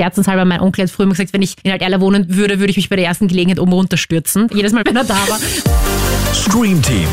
scherzenshalber, mein Onkel hat früher immer gesagt, wenn ich in Alterla wohnen würde, würde ich mich bei der ersten Gelegenheit oben runterstürzen. Jedes Mal, wenn er da war. Stream Team,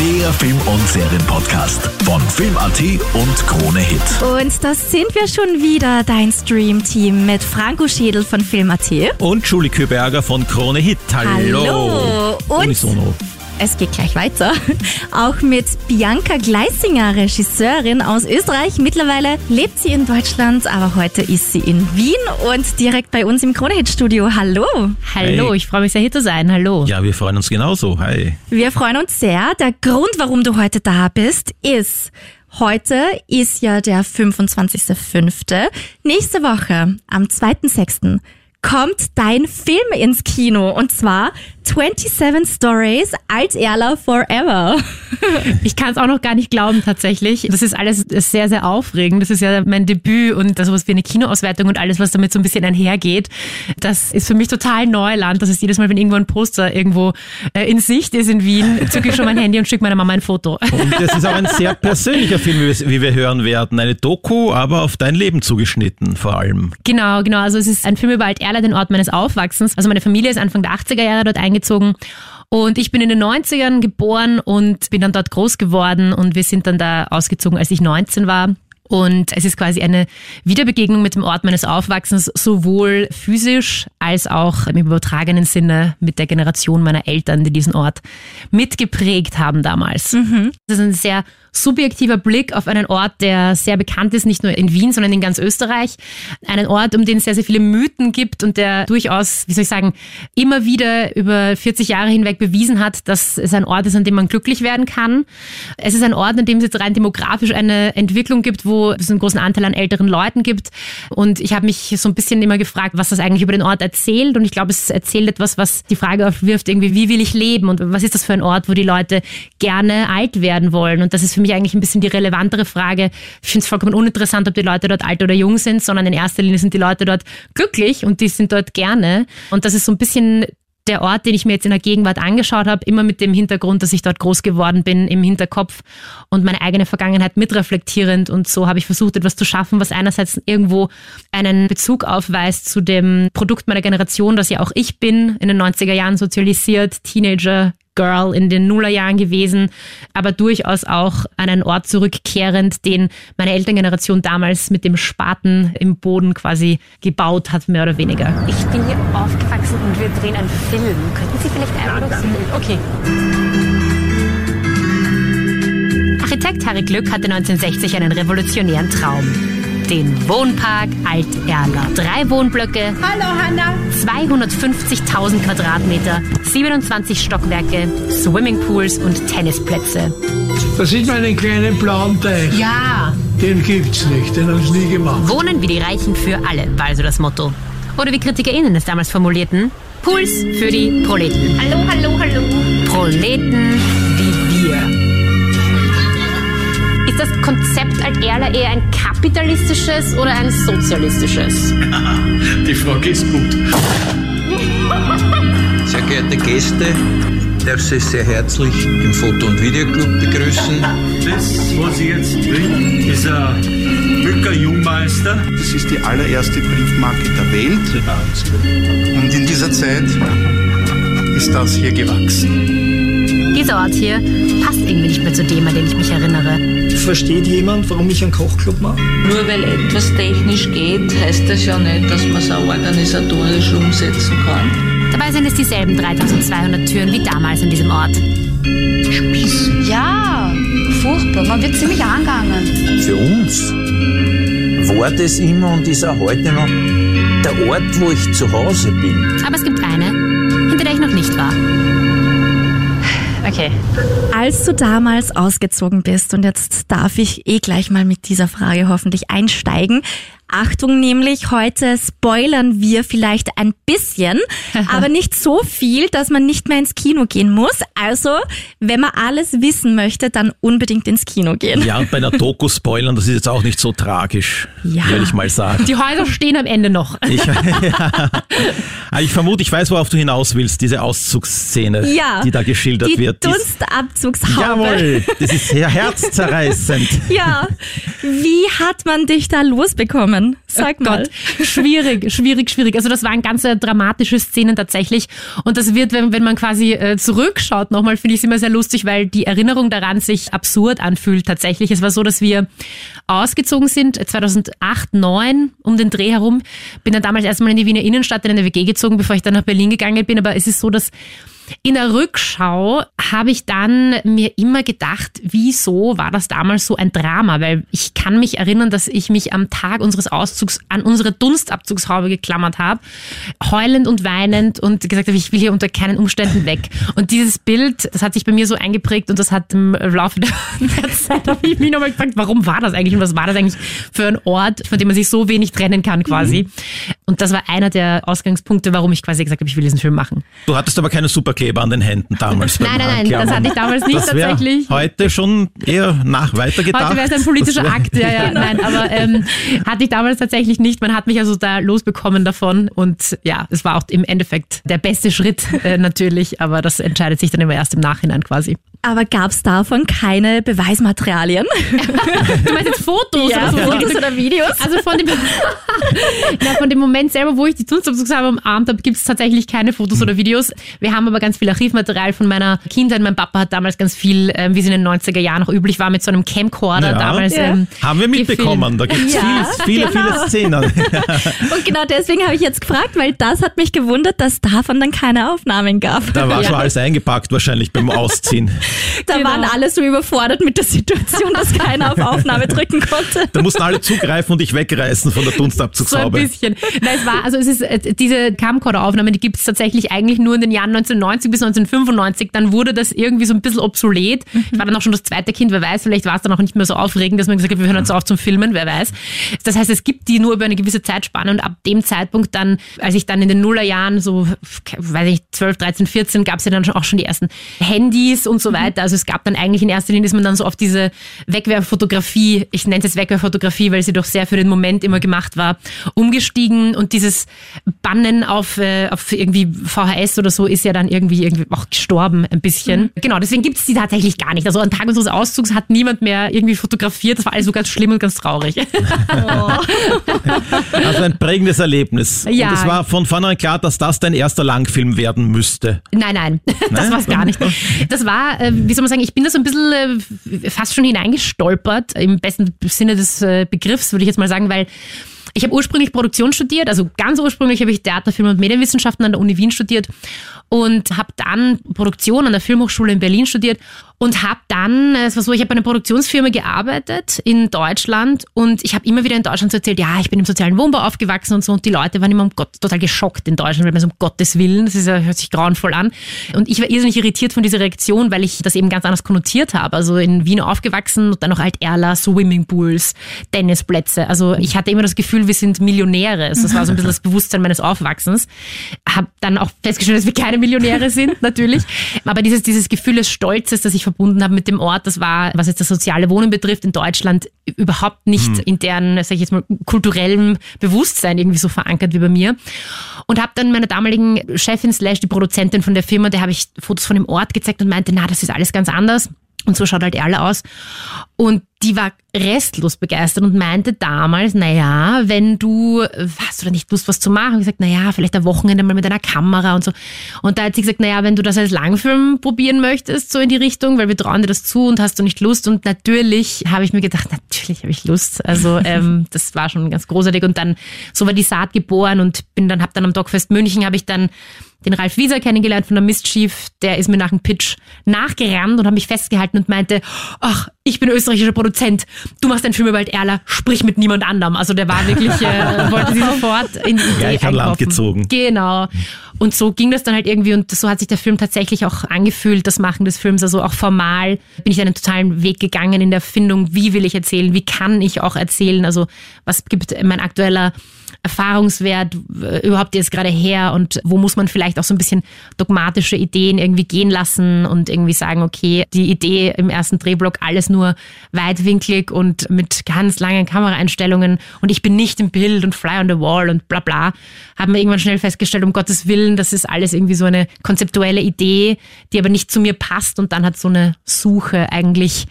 der Film- und Serienpodcast von Film.at und Krone Hit. Und das sind wir schon wieder, dein Stream-Team mit Franco Schädel von Film.at. Und Julie Küberger von Krone Hit. Hallo. Hallo. Und Unisono. Es geht gleich weiter. Auch mit Bianca Gleisinger, Regisseurin aus Österreich. Mittlerweile lebt sie in Deutschland, aber heute ist sie in Wien und direkt bei uns im Krone-Hit-Studio. Hallo. Hallo, Hey. ich freue mich sehr hier zu sein. Hallo. Ja, wir freuen uns genauso. Hi. Wir freuen uns sehr. Der Grund, warum du heute da bist, ist, heute ist ja der 25.05. Nächste Woche, am 2.06., kommt dein Film ins Kino und zwar 27 Stories als Erla Forever. Ich kann es auch noch gar nicht glauben tatsächlich. Das ist alles sehr, sehr aufregend. Das ist ja mein Debüt und sowas wie eine Kinoauswertung und alles, was damit so ein bisschen einhergeht. Das ist für mich total Neuland. Das ist jedes Mal, wenn irgendwo ein Poster irgendwo äh, in Sicht ist in Wien, zücke ich schon mein Handy und schicke meiner Mama ein Foto. Und es ist auch ein sehr persönlicher Film, wie wir- hören werden. Eine Doku, aber auf dein Leben zugeschnitten vor allem. Genau, genau. Also es ist ein Film über Alt-Erla, den Ort meines Aufwachsens. Also meine Familie ist Anfang der 80er Jahre dort eingezogen. Und ich bin in den 90ern geboren und bin dann dort groß geworden und wir sind dann da ausgezogen, als ich 19 war. Und es ist quasi eine Wiederbegegnung mit dem Ort meines Aufwachsens, sowohl physisch als auch im übertragenen Sinne mit der Generation meiner Eltern, die diesen Ort mitgeprägt haben damals. Das ist ein sehr subjektiver Blick auf einen Ort, der sehr bekannt ist, nicht nur in Wien, sondern in ganz Österreich. Einen Ort, um den es sehr, sehr viele Mythen gibt und der durchaus, wie soll ich sagen, immer wieder über 40 Jahre hinweg bewiesen hat, dass es ein Ort ist, an dem man glücklich werden kann. Es ist ein Ort, an dem es jetzt rein demografisch eine Entwicklung gibt, wo es einen großen Anteil an älteren Leuten gibt. Und ich habe mich so ein bisschen immer gefragt, was das eigentlich über den Ort erzählt. Und ich glaube, es erzählt etwas, was die Frage aufwirft, irgendwie, wie will ich leben und was ist das für ein Ort, wo die Leute gerne alt werden wollen. Und das ist für mich eigentlich ein bisschen die relevantere Frage. Ich finde es vollkommen uninteressant, ob die Leute dort alt oder jung sind, sondern in erster Linie sind die Leute dort glücklich und die sind dort gerne. Und das ist so ein bisschen der Ort, den ich mir jetzt in der Gegenwart angeschaut habe, immer mit dem Hintergrund, dass ich dort groß geworden bin, im Hinterkopf und meine eigene Vergangenheit mitreflektierend. Und so habe ich versucht, etwas zu schaffen, was einerseits irgendwo einen Bezug aufweist zu dem Produkt meiner Generation, das ja auch ich bin, in den 90er Jahren sozialisiert, Teenager, Girl in den Nullerjahren gewesen, aber durchaus auch an einen Ort zurückkehrend, den meine Elterngeneration damals mit dem Spaten im Boden quasi gebaut hat, mehr oder weniger. Ich bin hier aufgewachsen und wir drehen einen Film. Könnten Sie vielleicht einfach noch Okay. Architekt Harry Glück hatte 1960 einen revolutionären Traum. Den Wohnpark Alt-Erla. Drei Wohnblöcke. Hallo, Hanna. 250.000 Quadratmeter, 27 Stockwerke, Swimmingpools und Tennisplätze. Da sieht man einen kleinen blauen Teich. Ja. Den gibt's nicht, den haben sie nie gemacht. Wohnen wie die Reichen für alle, war also das Motto. Oder wie KritikerInnen es damals formulierten, Puls für die Proleten. Hallo, hallo, hallo. Proleten Ist das Konzept Alt-Erla eher ein kapitalistisches oder ein sozialistisches? Die Frage ist gut. Sehr geehrte Gäste, darf Sie sehr herzlich im Foto- und Videoclub begrüßen. Das, was ich jetzt trinke, ist ein Mücker Jungmeister. Das ist die allererste Briefmarke der Welt. Und in dieser Zeit ist das hier gewachsen. Dieser Ort hier passt irgendwie nicht mehr zu dem, an den ich mich erinnere. Versteht jemand, warum ich einen Kochclub mache? Nur weil etwas technisch geht, heißt das ja nicht, dass man es auch organisatorisch umsetzen kann. Dabei sind es dieselben 3200 Türen wie damals in diesem Ort. Ja, furchtbar. Man wird ziemlich angegangen. Für uns war das immer und ist auch heute noch der Ort, wo ich zu Hause bin. Aber es gibt eine, hinter der ich noch nicht war. Okay. Als du damals ausgezogen bist, und jetzt darf ich eh gleich mal mit dieser Frage hoffentlich einsteigen. Achtung nämlich, heute spoilern wir vielleicht ein bisschen, aber nicht so viel, dass man nicht mehr ins Kino gehen muss. Also, wenn man alles wissen möchte, dann unbedingt ins Kino gehen. Ja, und bei einer Doku spoilern, das ist jetzt auch nicht so tragisch, Ja. würde ich mal sagen. Die Häuser stehen am Ende noch. Ich, ja. Ich vermute, ich weiß, worauf du hinaus willst, diese Auszugsszene, Ja, die da geschildert Die wird. Die Dunstabzugshaube. Jawohl, das ist sehr herzzerreißend. Ja. Wie hat man dich da losbekommen? Szenen? Sag oh mal. Gott, schwierig, schwierig, schwierig. Also das waren ganz äh, dramatische Szenen tatsächlich. Und das wird, wenn, wenn man quasi äh, zurückschaut, nochmal finde ich es immer sehr lustig, weil die Erinnerung daran sich absurd anfühlt tatsächlich. Es war so, dass wir ausgezogen sind, äh, 2008, 2009 um den Dreh herum. Bin dann damals erstmal in die Wiener Innenstadt in eine WG gezogen, bevor ich dann nach Berlin gegangen bin. Aber es ist so, dass in der Rückschau habe ich dann mir immer gedacht, wieso war das damals so ein Drama? Weil ich kann mich erinnern, dass ich mich am Tag unseres Auszugs an unsere Dunstabzugshaube geklammert habe, heulend und weinend und gesagt habe, ich will hier unter keinen Umständen weg. Und dieses Bild, das hat sich bei mir so eingeprägt und das hat im Laufe der, Zeit habe ich mich nochmal gefragt, warum war das eigentlich und was war das eigentlich für ein Ort, von dem man sich so wenig trennen kann quasi. Und das war einer der Ausgangspunkte, warum ich quasi gesagt habe, ich will diesen Film machen. Du hattest aber keine Superkleber an den Händen damals. Nein, nein, nein, das hatte ich damals nicht das wär tatsächlich. Heute schon eher nach weitergedacht. Heute wäre es ein politischer Akt, ja, ja, nein, aber ähm, hatte ich damals tatsächlich nicht. Man hat mich also da losbekommen davon und ja, es war auch im Endeffekt der beste Schritt äh, natürlich, aber das entscheidet sich dann immer erst im Nachhinein quasi. Aber gab es davon keine Beweismaterialien? Du meinst jetzt Fotos Ja, oder so? Fotos oder Videos? Also von dem, Na, von dem Moment selber, wo ich die umarmt habe, gibt es tatsächlich keine Fotos oder Videos. Wir haben aber ganz viel Archivmaterial von meiner Kindheit. Mein Papa hat damals ganz viel, ähm, wie es in den 90er Jahren noch üblich war, mit so einem Camcorder Ja. damals. Ja. Ähm, Haben wir mitbekommen, gefilmt. da gibt es Ja, viele, viele genau. Szenen. Und genau deswegen habe ich jetzt gefragt, weil das hat mich gewundert, dass davon dann keine Aufnahmen gab. Da war Ja. schon alles eingepackt wahrscheinlich beim Ausziehen. Da Genau. waren alle so überfordert mit der Situation, dass keiner auf Aufnahme drücken konnte. Da mussten alle zugreifen und dich wegreißen von der So ein Dunstabzugshaube. bisschen. Nein, es war, also es ist, äh, diese Camcorder-Aufnahmen, die gibt es tatsächlich eigentlich nur in den Jahren 1990 bis 1995. Dann wurde das irgendwie so ein bisschen obsolet. Ich war dann auch schon das zweite Kind, wer weiß, vielleicht war es dann auch nicht mehr so aufregend, dass man gesagt hat, wir hören jetzt auf zum Filmen, wer weiß. Das heißt, es gibt die nur über eine gewisse Zeitspanne und ab dem Zeitpunkt dann, als ich dann in den Nullerjahren so, weiß ich, 12, 13, 14, gab es ja dann auch schon die ersten Handys und so weiter. Also es gab dann eigentlich in erster Linie ist man dann so auf diese Wegwerffotografie, ich nenne es jetzt Wegwerffotografie, weil sie doch sehr für den Moment immer gemacht war, umgestiegen und dieses Bannen auf, äh, auf irgendwie VHS oder so ist ja dann irgendwie, irgendwie auch gestorben ein bisschen. Genau, deswegen gibt es die tatsächlich gar nicht. Also am Tag unseres Auszugs hat niemand mehr irgendwie fotografiert. Das war alles so ganz schlimm und ganz traurig. Also ein prägendes Erlebnis. Ja. Und es war von vornherein klar, dass das dein erster Langfilm werden müsste. Nein, nein, das Nein? war es gar nicht. Das war, äh, wie soll man sagen, ich bin da so ein bisschen äh, fast schon hineingestolpert, im besten Sinne des äh, Begriffs, würde ich jetzt mal sagen, weil ich habe ursprünglich Produktion studiert, also ganz ursprünglich habe ich Theater, Film und Medienwissenschaften an der Uni Wien studiert und habe dann Produktion an der Filmhochschule in Berlin studiert und habe dann, äh, es war so, ich habe bei einer Produktionsfirma gearbeitet in Deutschland und ich habe immer wieder in Deutschland so erzählt, ja, ich bin im sozialen Wohnbau aufgewachsen und so. Und die Leute waren immer um Gott, total geschockt in Deutschland, weil man so um Gottes Willen, das ist, hört sich grauenvoll an. Und ich war irrsinnig irritiert von dieser Reaktion, weil ich das eben ganz anders konnotiert habe, also in Wien aufgewachsen und dann noch Alt-Erla, Swimmingpools, Tennisplätze, also ich hatte immer das Gefühl, wir sind Millionäre, das war so ein bisschen das Bewusstsein meines Aufwachsens, habe dann auch festgestellt, dass wir keine Millionäre sind, natürlich, aber dieses, dieses Gefühl des Stolzes, das ich verbunden habe mit dem Ort, das war, was jetzt das soziale Wohnen betrifft, in Deutschland überhaupt nicht in deren, sag ich jetzt mal, kulturellem Bewusstsein irgendwie so verankert wie bei mir. Und habe dann meiner damaligen Chefin slash die Produzentin von der Firma, der habe ich Fotos von dem Ort gezeigt und meinte, na, das ist alles ganz anders. Und so schaut halt Erle aus. Und die war restlos begeistert und meinte damals, naja, wenn du hast oder nicht Lust, was zu machen, ich gesagt, naja, vielleicht ein Wochenende mal mit einer Kamera und so. Und da hat sie gesagt, naja, wenn du das als Langfilm probieren möchtest, so in die Richtung, weil wir trauen dir das zu und hast du nicht Lust. Und natürlich habe ich mir gedacht, natürlich habe ich Lust. Also ähm, das war schon ganz großartig. Und dann, so war die Saat geboren und bin dann, habe dann am Dogfest München, habe ich dann den Ralf Wieser kennengelernt von der Mischief, der ist mir nach dem Pitch nachgerannt und hat mich festgehalten und meinte, ach, ich bin österreichischer Produzent, du machst einen Film über Erla, sprich mit niemand anderem. Also der war wirklich, äh, wollte sie sofort in die Idee an Land einkaufen. gezogen. Genau. Und so ging das dann halt irgendwie und so hat sich der Film tatsächlich auch angefühlt, das Machen des Films. Also auch formal bin ich einen totalen Weg gegangen in der Findung, wie will ich erzählen, wie kann ich auch erzählen, also was gibt mein aktueller Erfahrungswert äh, überhaupt jetzt gerade her und wo muss man vielleicht auch so ein bisschen dogmatische Ideen irgendwie gehen lassen und irgendwie sagen, okay, die Idee im ersten Drehblock alles nur weitwinklig und mit ganz langen Kameraeinstellungen und ich bin nicht im Bild und fly on the wall und bla bla, haben wir irgendwann schnell festgestellt, um Gottes Willen, das ist alles irgendwie so eine konzeptuelle Idee, die aber nicht zu mir passt und dann hat so eine Suche eigentlich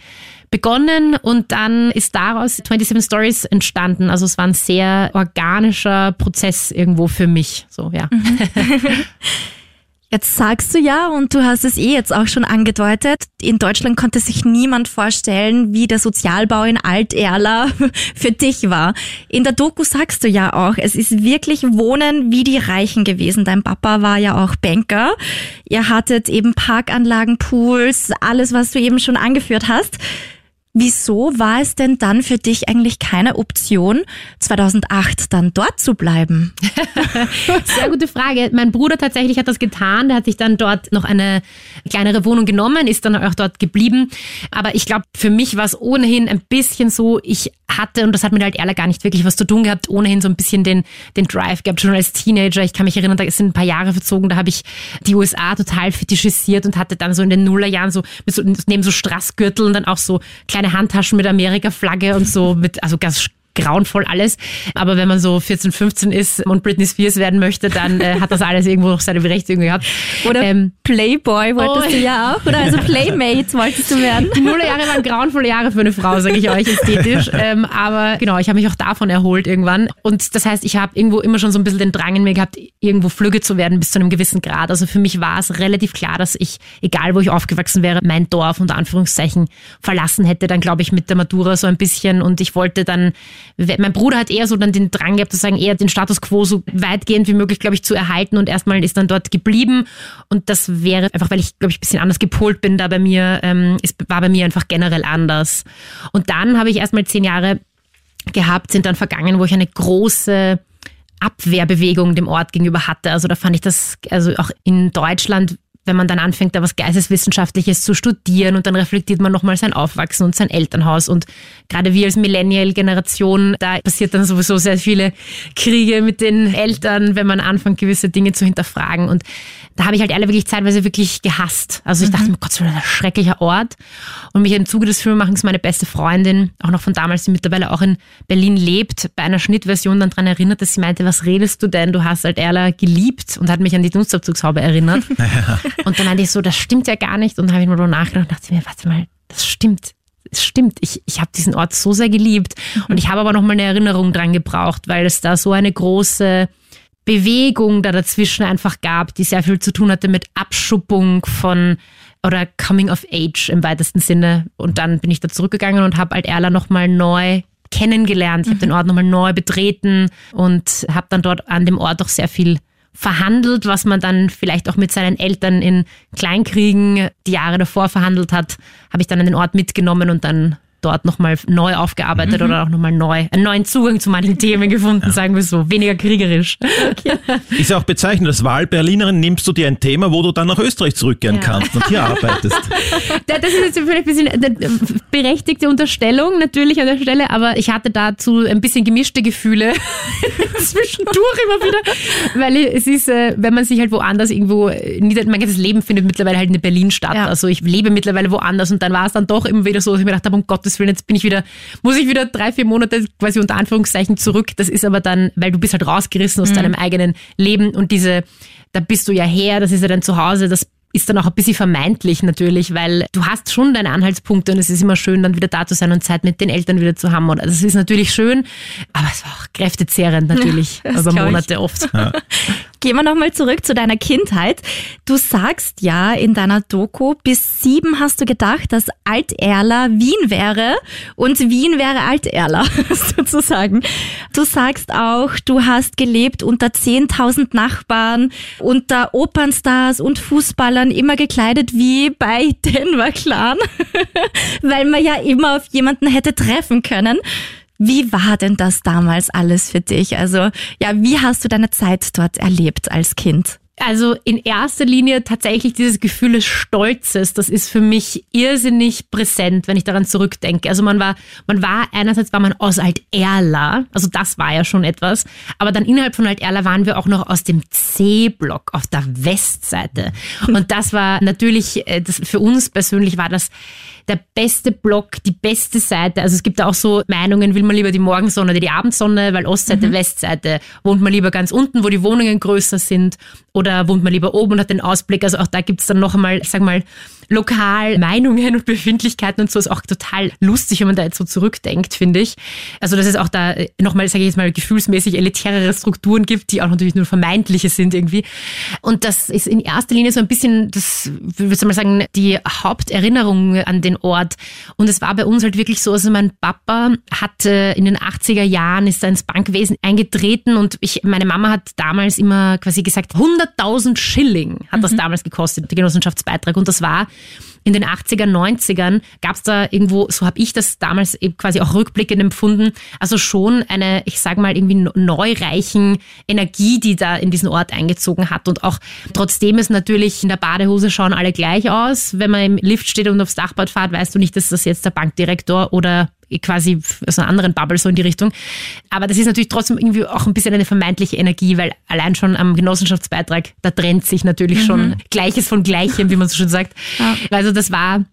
begonnen und dann ist daraus 27 Stories entstanden. Also es war ein sehr organischer Prozess irgendwo für mich. So, ja. Jetzt sagst du ja, und du hast es eh jetzt auch schon angedeutet, in Deutschland konnte sich niemand vorstellen, wie der Sozialbau in Alterla für dich war. In der Doku sagst du ja auch, es ist wirklich Wohnen wie die Reichen gewesen. Dein Papa war ja auch Banker. Ihr hattet eben Parkanlagen, Pools, alles, was du eben schon angeführt hast. Wieso war es denn dann für dich eigentlich keine Option, 2008 dann dort zu bleiben? Sehr gute Frage. Mein Bruder tatsächlich hat das getan. Der hat sich dann dort noch eine kleinere Wohnung genommen, ist dann auch dort geblieben. Aber ich glaube, für mich war es ohnehin ein bisschen so, ich hatte, und das hat mit halt ehrlich gar nicht wirklich was zu tun gehabt, ohnehin so ein bisschen den, den Drive gehabt, schon als Teenager. Ich kann mich erinnern, da sind ein paar Jahre verzogen, da habe ich die USA total fetischisiert und hatte dann so in den Nullerjahren so, so neben so Strassgürteln dann auch so kleine Handtaschen mit Amerika-Flagge und so mit, also ganz grauenvoll alles. Aber wenn man so 14, 15 ist und Britney Spears werden möchte, dann äh, hat das alles irgendwo noch seine Berechtigung gehabt. Oder ähm, Playboy wolltest oh. du ja auch. Oder also Playmate wolltest du werden. Die Nullerjahre waren grauenvolle Jahre für eine Frau, sage ich euch, ästhetisch. Ähm, aber genau, ich habe mich auch davon erholt irgendwann. Und das heißt, ich habe irgendwo immer schon so ein bisschen den Drang in mir gehabt, irgendwo flügge zu werden bis zu einem gewissen Grad. Also für mich war es relativ klar, dass ich, egal wo ich aufgewachsen wäre, mein Dorf unter Anführungszeichen verlassen hätte. Dann glaube ich mit der Matura so ein bisschen. Und ich wollte dann mein Bruder hat eher so dann den Drang gehabt, zu sagen, eher den Status quo so weitgehend wie möglich, glaube ich, zu erhalten und erstmal ist dann dort geblieben. Und das wäre einfach, weil ich, glaube ich, ein bisschen anders gepolt bin, da bei mir, ähm, es war bei mir einfach generell anders. Und dann habe ich erstmal zehn Jahre gehabt, sind dann vergangen, wo ich eine große Abwehrbewegung dem Ort gegenüber hatte. Also da fand ich das, also auch in Deutschland wenn man dann anfängt, da was Geisteswissenschaftliches zu studieren und dann reflektiert man nochmal sein Aufwachsen und sein Elternhaus. Und gerade wir als Millennial-Generation, da passiert dann sowieso sehr viele Kriege mit den Eltern, wenn man anfängt, gewisse Dinge zu hinterfragen. Und da habe ich halt alle wirklich zeitweise wirklich gehasst. Also ich mhm. dachte mir, Gott, so ein schrecklicher Ort. Und mich im Zuge des Filmemachens meine beste Freundin, auch noch von damals, die mittlerweile auch in Berlin lebt, bei einer Schnittversion dann daran erinnert, dass sie meinte, was redest du denn? Du hast halt Erla geliebt und hat mich an die Dunstabzugshaube erinnert. und dann meinte ich so, das stimmt ja gar nicht. Und dann habe ich mir darüber nachgedacht und dachte mir, warte mal, das stimmt es stimmt, ich, ich habe diesen Ort so sehr geliebt und ich habe aber noch mal eine Erinnerung dran gebraucht, weil es da so eine große Bewegung da dazwischen einfach gab, die sehr viel zu tun hatte mit Abschuppung von oder Coming of Age im weitesten Sinne. Und dann bin ich da zurückgegangen und habe Alt-Erla nochmal neu kennengelernt. Ich habe mhm. den Ort nochmal neu betreten und habe dann dort an dem Ort auch sehr viel verhandelt, was man dann vielleicht auch mit seinen Eltern in Kleinkriegen die Jahre davor verhandelt hat, habe ich dann an den Ort mitgenommen und dann dort nochmal neu aufgearbeitet mhm. oder auch nochmal neu, einen neuen Zugang zu manchen Themen gefunden, ja. sagen wir so. Weniger kriegerisch. Okay. Ist ja auch bezeichnend, als Wahlberlinerin nimmst du dir ein Thema, wo du dann nach Österreich zurückkehren ja. kannst und hier arbeitest. Das ist jetzt vielleicht ein bisschen eine berechtigte Unterstellung natürlich an der Stelle, aber ich hatte dazu ein bisschen gemischte Gefühle zwischendurch immer wieder, weil es ist, äh, wenn man sich halt woanders irgendwo, mein ganzes Leben findet mittlerweile halt in Berlin statt. Ja. Also ich lebe mittlerweile woanders und dann war es dann doch immer wieder so, dass ich mir gedacht habe, um Gottes Gottes Willen, jetzt bin ich wieder, muss ich wieder drei, vier Monate quasi unter Anführungszeichen zurück. Das ist aber dann, weil du bist halt rausgerissen aus mhm. deinem eigenen Leben und diese, da bist du ja her, das ist ja dein Zuhause, das ist dann auch ein bisschen vermeintlich natürlich, weil du hast schon deine Anhaltspunkte und es ist immer schön, dann wieder da zu sein und Zeit mit den Eltern wieder zu haben. Und das ist natürlich schön, aber es war auch kräftezehrend natürlich, ja, über Monate oft. Ja. Gehen wir nochmal zurück zu deiner Kindheit. Du sagst ja in deiner Doku, bis sieben hast du gedacht, dass Alterla Wien wäre und Wien wäre Alterla, sozusagen. Du sagst auch, du hast gelebt unter 10.000 Nachbarn, unter Opernstars und Fußballern, immer gekleidet wie bei Denver Clan, weil man ja immer auf jemanden hätte treffen können. Wie war denn das damals alles für dich? Also, ja, wie hast du deine Zeit dort erlebt als Kind? Also in erster Linie tatsächlich dieses Gefühl des Stolzes, das ist für mich irrsinnig präsent, wenn ich daran zurückdenke. Also man war, man war einerseits war man aus Alt-Erla, also das war ja schon etwas, aber dann innerhalb von Alt-Erla waren wir auch noch aus dem C-Block auf der Westseite. Und das war natürlich, äh, das, für uns persönlich war das der beste Block, die beste Seite. Also es gibt da auch so Meinungen, will man lieber die Morgensonne oder die Abendsonne, weil Ostseite, mhm. Westseite wohnt man lieber ganz unten, wo die Wohnungen größer sind. Oder wohnt man lieber oben und hat den Ausblick. Also auch da gibt's dann noch einmal, sag mal, lokal Meinungen und Befindlichkeiten und so ist auch total lustig, wenn man da jetzt so zurückdenkt, finde ich. Also dass es auch da nochmal, sage ich jetzt mal, gefühlsmäßig elitärere Strukturen gibt, die auch natürlich nur vermeintliche sind irgendwie. Und das ist in erster Linie so ein bisschen, das würde ich mal sagen, die Haupterinnerung an den Ort. Und es war bei uns halt wirklich so, also mein Papa hat in den 80er Jahren ist da ins Bankwesen eingetreten und ich, meine Mama hat damals immer quasi gesagt, 100.000 Schilling hat das mhm. damals gekostet, der Genossenschaftsbeitrag. Und das war in den 80er, 90ern gab es da irgendwo, so habe ich das damals eben quasi auch rückblickend empfunden, also schon eine, ich sage mal, irgendwie neureichen Energie, die da in diesen Ort eingezogen hat. Und auch trotzdem ist natürlich in der Badehose schauen alle gleich aus. Wenn man im Lift steht und aufs Dachbad fährt, weißt du nicht, dass das jetzt der Bankdirektor oder quasi aus einer anderen Bubble so in die Richtung. Aber das ist natürlich trotzdem irgendwie auch ein bisschen eine vermeintliche Energie, weil allein schon am Genossenschaftsbeitrag, da trennt sich natürlich mhm. schon Gleiches von Gleichem, wie man so schön sagt. Ja. Also das war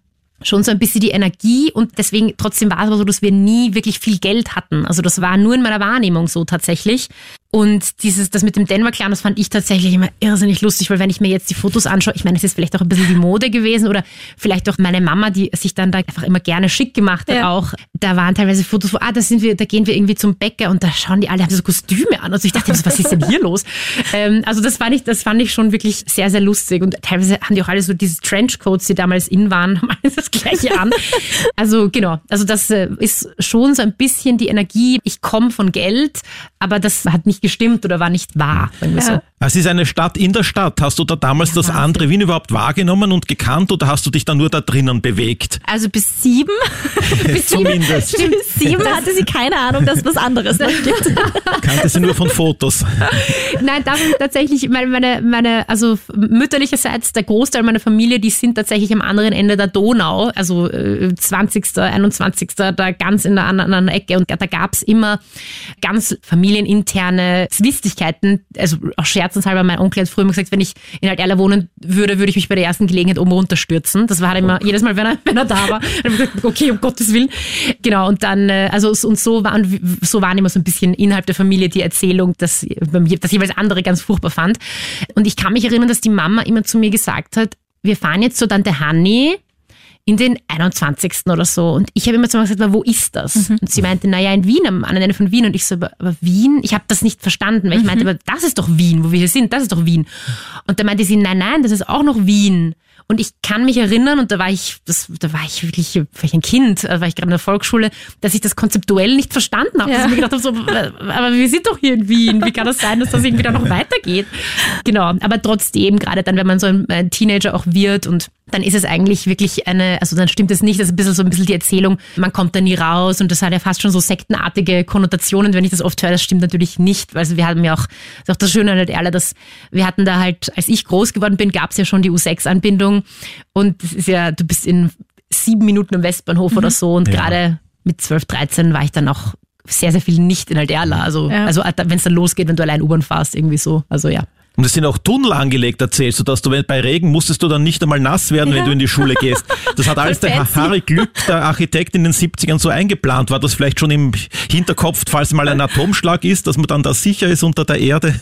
schon so ein bisschen die Energie und deswegen trotzdem war es aber so, dass wir nie wirklich viel Geld hatten. Also das war nur in meiner Wahrnehmung so tatsächlich. Und dieses, das mit dem Denver Clan, das fand ich tatsächlich immer irrsinnig lustig, weil wenn ich mir jetzt die Fotos anschaue, ich meine, es ist vielleicht auch ein bisschen die Mode gewesen oder vielleicht auch meine Mama, die sich dann da einfach immer gerne schick gemacht hat ja. auch. Da waren teilweise Fotos, wo, ah, da sind wir, da gehen wir irgendwie zum Bäcker und da schauen die alle, haben so Kostüme an. Also ich dachte, was ist denn hier los? Ähm, also das fand ich, das fand ich schon wirklich sehr, sehr lustig. Und teilweise haben die auch alle so diese Trenchcoats, die damals in waren, haben alles das Gleiche an. Also genau, also das äh, ist schon so ein bisschen die Energie, ich komme von Geld, aber das hat nicht gestimmt oder war nicht wahr. Ja. So. Es ist eine Stadt in der Stadt. Hast du da damals ja, das andere Wien überhaupt wahrgenommen und gekannt oder hast du dich da nur da drinnen bewegt? Also bis sieben. bis Zumindest. Sieben, bis sieben hatte sie keine Ahnung, dass was anderes noch gibt. Kannte sie nur von Fotos. Nein, darum tatsächlich, meine, meine, meine, also mütterlicherseits, der Großteil meiner Familie, die sind tatsächlich am anderen Ende der Donau, also äh, 20., 21., da ganz in der anderen Ecke und da gab es immer ganz familieninterne Zwistigkeiten, also auch scherzenshalber, mein Onkel hat früher immer gesagt, wenn ich in Alterla wohnen würde, würde ich mich bei der ersten Gelegenheit oben runterstürzen. Das war halt immer, jedes Mal, wenn er, wenn er da war, ich gesagt, okay, um Gottes Willen. Genau, und dann, äh, also und so waren, so waren immer so ein bisschen innerhalb der Familie die Erzählung, dass, dass jeweils andere ganz furchtbar fand. Und ich kann mich erinnern, dass die Mama immer zu mir gesagt hat, wir fahren jetzt zur Tante Hanni in den 21. oder so. Und ich habe immer zu mir gesagt, wo ist das? Mhm. Und sie meinte, naja, in Wien, am anderen Ende von Wien. Und ich so, aber, aber Wien? Ich habe das nicht verstanden, weil ich meinte, mhm. aber das ist doch Wien, wo wir hier sind, das ist doch Wien. Und da meinte sie, nein, nein, das ist auch noch Wien. Und ich kann mich erinnern, und da war ich, das, da war ich wirklich, ich ein Kind, da war ich gerade in der Volksschule, dass ich das konzeptuell nicht verstanden habe. Ja. Dass ich mir gedacht habe, so, aber wir sind doch hier in Wien. Wie kann das sein, dass das irgendwie da noch weitergeht? Genau. Aber trotzdem, gerade dann, wenn man so ein Teenager auch wird und dann ist es eigentlich wirklich eine, also dann stimmt es nicht, das ist ein bisschen so ein bisschen die Erzählung, man kommt da nie raus und das hat ja fast schon so sektenartige Konnotationen, wenn ich das oft höre, das stimmt natürlich nicht, weil wir haben ja auch, das ist auch das Schöne an der Erle, dass wir hatten da halt, als ich groß geworden bin, gab es ja schon die U6-Anbindung und es ist ja, du bist in sieben Minuten am Westbahnhof mhm. oder so und ja. gerade mit 12, 13 war ich dann auch sehr, sehr viel nicht in Alderla. Also, ja. also wenn es dann losgeht, wenn du allein U-Bahn fährst, irgendwie so. Also ja. Und es sind auch Tunnel angelegt, erzählst du, dass du bei Regen musstest du dann nicht einmal nass werden, ja. wenn du in die Schule gehst. Das hat alles der Harry Glück, der Architekt in den 70ern so eingeplant. War das vielleicht schon im Hinterkopf, falls mal ein Atomschlag ist, dass man dann da sicher ist unter der Erde?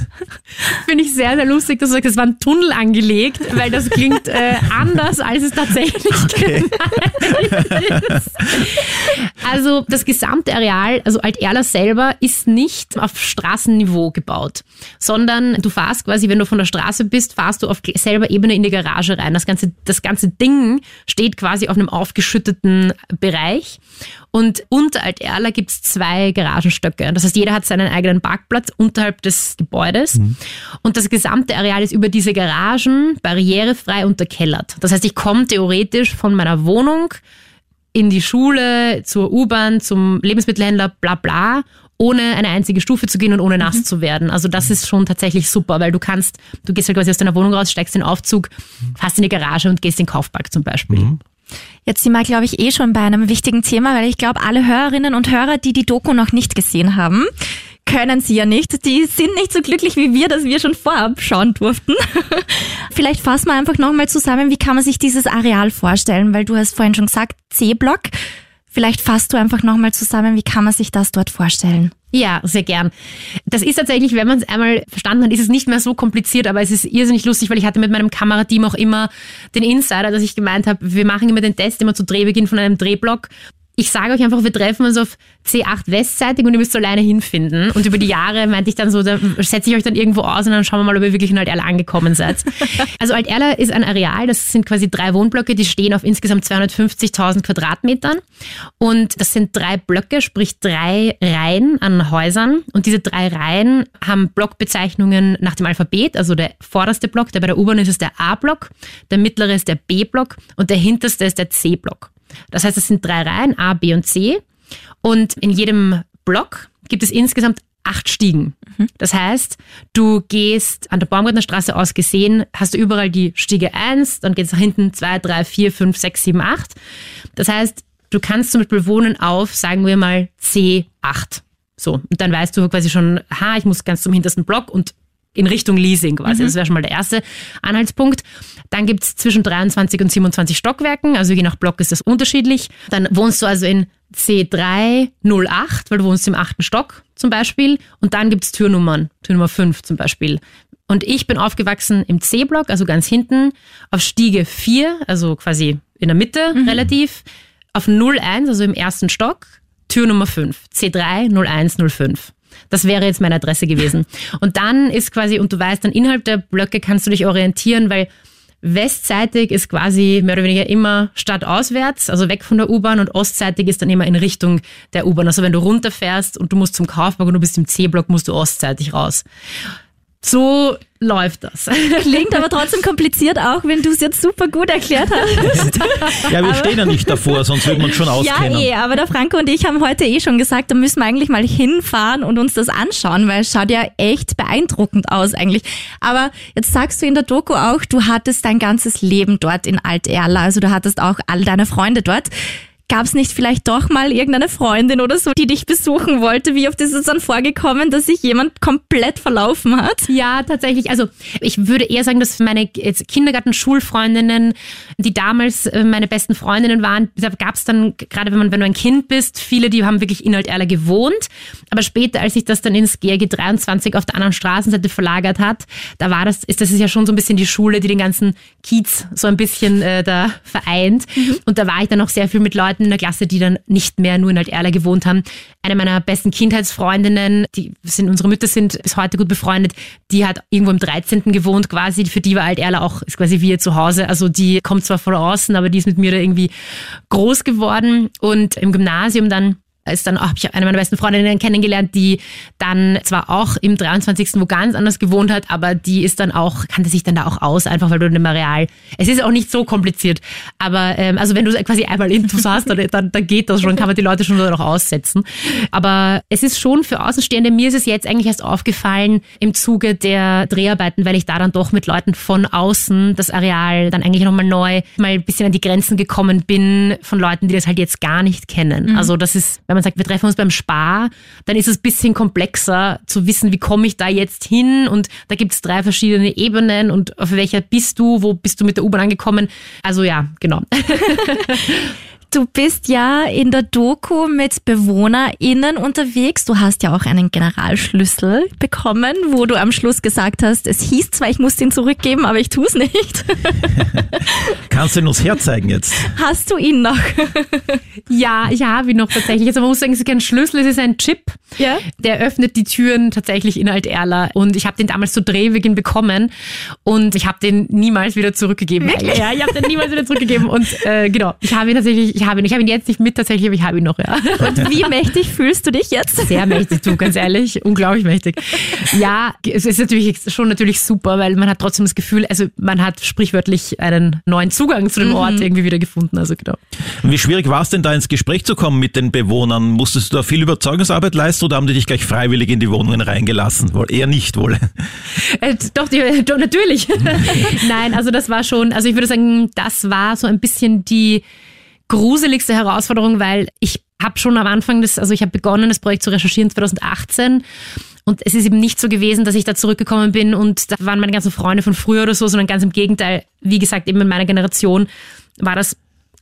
Finde ich sehr, sehr lustig, dass du sagst, es waren Tunnel angelegt, weil das klingt äh, anders, als es tatsächlich okay. ist. Also das gesamte Areal, also Alt-Erla selber, ist nicht auf Straßenniveau gebaut, sondern du fährst quasi quasi, wenn du von der Straße bist, fahrst du auf selber Ebene in die Garage rein. Das ganze, das ganze Ding steht quasi auf einem aufgeschütteten Bereich. Und unter Alt-Erla gibt es zwei Garagenstöcke. Das heißt, jeder hat seinen eigenen Parkplatz unterhalb des Gebäudes. Mhm. Und das gesamte Areal ist über diese Garagen barrierefrei unterkellert. Das heißt, ich komme theoretisch von meiner Wohnung in die Schule, zur U-Bahn, zum Lebensmittelhändler, bla bla ohne eine einzige Stufe zu gehen und ohne nass mhm. zu werden. Also das ist schon tatsächlich super, weil du kannst, du gehst halt quasi aus deiner Wohnung raus, steigst in den Aufzug, fährst in die Garage und gehst in den Kaufpark zum Beispiel. Mhm. Jetzt sind wir, glaube ich, eh schon bei einem wichtigen Thema, weil ich glaube, alle Hörerinnen und Hörer, die die Doku noch nicht gesehen haben, können sie ja nicht. Die sind nicht so glücklich wie wir, dass wir schon vorab schauen durften. Vielleicht fassen wir einfach nochmal zusammen, wie kann man sich dieses Areal vorstellen, weil du hast vorhin schon gesagt, C-Block. Vielleicht fasst du einfach nochmal zusammen, wie kann man sich das dort vorstellen? Ja, sehr gern. Das ist tatsächlich, wenn man es einmal verstanden hat, ist es nicht mehr so kompliziert, aber es ist irrsinnig lustig, weil ich hatte mit meinem Kamerateam auch immer den Insider, dass ich gemeint habe, wir machen immer den Test immer zu Drehbeginn von einem Drehblock ich sage euch einfach, wir treffen uns auf C8 westseitig und ihr müsst alleine hinfinden. Und über die Jahre meinte ich dann so, da setze ich euch dann irgendwo aus und dann schauen wir mal, ob ihr wirklich in Alterla angekommen seid. Also Alterla ist ein Areal, das sind quasi drei Wohnblöcke, die stehen auf insgesamt 250.000 Quadratmetern. Und das sind drei Blöcke, sprich drei Reihen an Häusern. Und diese drei Reihen haben Blockbezeichnungen nach dem Alphabet. Also der vorderste Block, der bei der U-Bahn ist, ist der A-Block, der mittlere ist der B-Block und der hinterste ist der C-Block. Das heißt, es sind drei Reihen, A, B und C. Und in jedem Block gibt es insgesamt acht Stiegen. Mhm. Das heißt, du gehst an der Baumgartnerstraße aus gesehen, hast du überall die Stiege 1, dann geht es nach hinten 2, 3, 4, 5, 6, 7, 8. Das heißt, du kannst zum Beispiel wohnen auf, sagen wir mal, C8. So, und dann weißt du quasi schon, ha, ich muss ganz zum hintersten Block und in Richtung Leasing quasi. Mhm. Das wäre schon mal der erste Anhaltspunkt. Dann gibt's zwischen 23 und 27 Stockwerken, also je nach Block ist das unterschiedlich. Dann wohnst du also in C308, weil du wohnst im achten Stock zum Beispiel. Und dann gibt's Türnummern, Türnummer 5 zum Beispiel. Und ich bin aufgewachsen im C-Block, also ganz hinten, auf Stiege 4, also quasi in der Mitte mhm. relativ, auf 01, also im ersten Stock, Tür Nummer 5, C3 0105. Das wäre jetzt meine Adresse gewesen. Und dann ist quasi, und du weißt, dann innerhalb der Blöcke kannst du dich orientieren, weil westseitig ist quasi mehr oder weniger immer stadtauswärts, also weg von der U-Bahn und ostseitig ist dann immer in Richtung der U-Bahn. Also wenn du runterfährst und du musst zum Kaufpark und du bist im C-Block, musst du ostseitig raus. So läuft das. Klingt aber trotzdem kompliziert, auch wenn du es jetzt super gut erklärt hast. ja, wir aber, stehen ja nicht davor, sonst würden wir uns schon auskennen. Ja, eh, aber der Franco und ich haben heute eh schon gesagt, da müssen wir eigentlich mal hinfahren und uns das anschauen, weil es schaut ja echt beeindruckend aus eigentlich. Aber jetzt sagst du in der Doku auch, du hattest dein ganzes Leben dort in Alt-Erla, also du hattest auch all deine Freunde dort. Gab es nicht vielleicht doch mal irgendeine Freundin oder so, die dich besuchen wollte? Wie oft ist es dann vorgekommen, dass sich jemand komplett verlaufen hat? Ja, tatsächlich. Also ich würde eher sagen, dass meine Kindergarten-Schulfreundinnen, die damals äh, meine besten Freundinnen waren, da gab es dann, gerade wenn man, wenn du ein Kind bist, viele, die haben wirklich inhaltlich gewohnt. Aber später, als sich das dann ins GRG 23 auf der anderen Straßenseite verlagert hat, da war das, ist das ist ja schon so ein bisschen die Schule, die den ganzen Kiez so ein bisschen äh, da vereint. Mhm. Und da war ich dann auch sehr viel mit Leuten Leuten in der Klasse, die dann nicht mehr nur in Alt-Erla gewohnt haben. Eine meiner besten Kindheitsfreundinnen, die sind, unsere Mütter sind bis heute gut befreundet, die hat irgendwo im 13. gewohnt quasi. Für die war Alt-Erla auch ist quasi wie ihr Zuhause. Also die kommt zwar von außen, aber die ist mit mir da irgendwie groß geworden. Und im Gymnasium dann ist dann auch, habe ich eine meiner besten Freundinnen kennengelernt, die dann zwar auch im 23. wo ganz anders gewohnt hat, aber die ist dann auch, kannte sich dann da auch aus, einfach weil du in dem Areal, es ist auch nicht so kompliziert, aber ähm, also wenn du quasi einmal Intus hast, dann, dann, dann geht das schon, kann man die Leute schon noch aussetzen. Aber es ist schon für Außenstehende, mir ist es jetzt eigentlich erst aufgefallen im Zuge der Dreharbeiten, weil ich da dann doch mit Leuten von außen das Areal dann eigentlich nochmal neu, mal ein bisschen an die Grenzen gekommen bin von Leuten, die das halt jetzt gar nicht kennen. Mhm. Also das ist, wenn man sagt, wir treffen uns beim Spar, dann ist es ein bisschen komplexer zu wissen, wie komme ich da jetzt hin und da gibt es drei verschiedene Ebenen und auf welcher bist du, wo bist du mit der U-Bahn angekommen. Also ja, genau. Du bist ja in der Doku mit BewohnerInnen unterwegs. Du hast ja auch einen Generalschlüssel bekommen, wo du am Schluss gesagt hast, es hieß zwar, ich muss ihn zurückgeben, aber ich tue es nicht. Kannst du ihn uns herzeigen jetzt? Hast du ihn noch? ja, ich habe ihn noch tatsächlich. Also man muss sagen, es ist kein Schlüssel, es ist ein Chip. Ja? Der öffnet die Türen tatsächlich in Alt-Erla. Und ich habe den damals zu Drehwegen bekommen und ich habe den niemals wieder zurückgegeben. Wirklich? Ja, ich habe den niemals wieder zurückgegeben. Und äh, genau, ich habe ihn tatsächlich ich habe ihn. Ich habe ihn jetzt nicht mit tatsächlich, aber ich habe ihn noch, ja. Und wie mächtig fühlst du dich jetzt? Sehr mächtig, du, ganz ehrlich. Unglaublich mächtig. Ja, es ist natürlich schon natürlich super, weil man hat trotzdem das Gefühl, also man hat sprichwörtlich einen neuen Zugang zu dem mhm. Ort irgendwie wieder gefunden. Also genau. Wie schwierig war es denn da ins Gespräch zu kommen mit den Bewohnern? Musstest du da viel Überzeugungsarbeit leisten oder haben die dich gleich freiwillig in die Wohnungen reingelassen? Wohl eher nicht wohl. Äh, doch, die, doch, natürlich. Nein, also das war schon, also ich würde sagen, das war so ein bisschen die gruseligste Herausforderung, weil ich habe schon am Anfang des, also ich habe begonnen, das Projekt zu recherchieren 2018 und es ist eben nicht so gewesen, dass ich da zurückgekommen bin und da waren meine ganzen Freunde von früher oder so, sondern ganz im Gegenteil, wie gesagt, eben in meiner Generation war das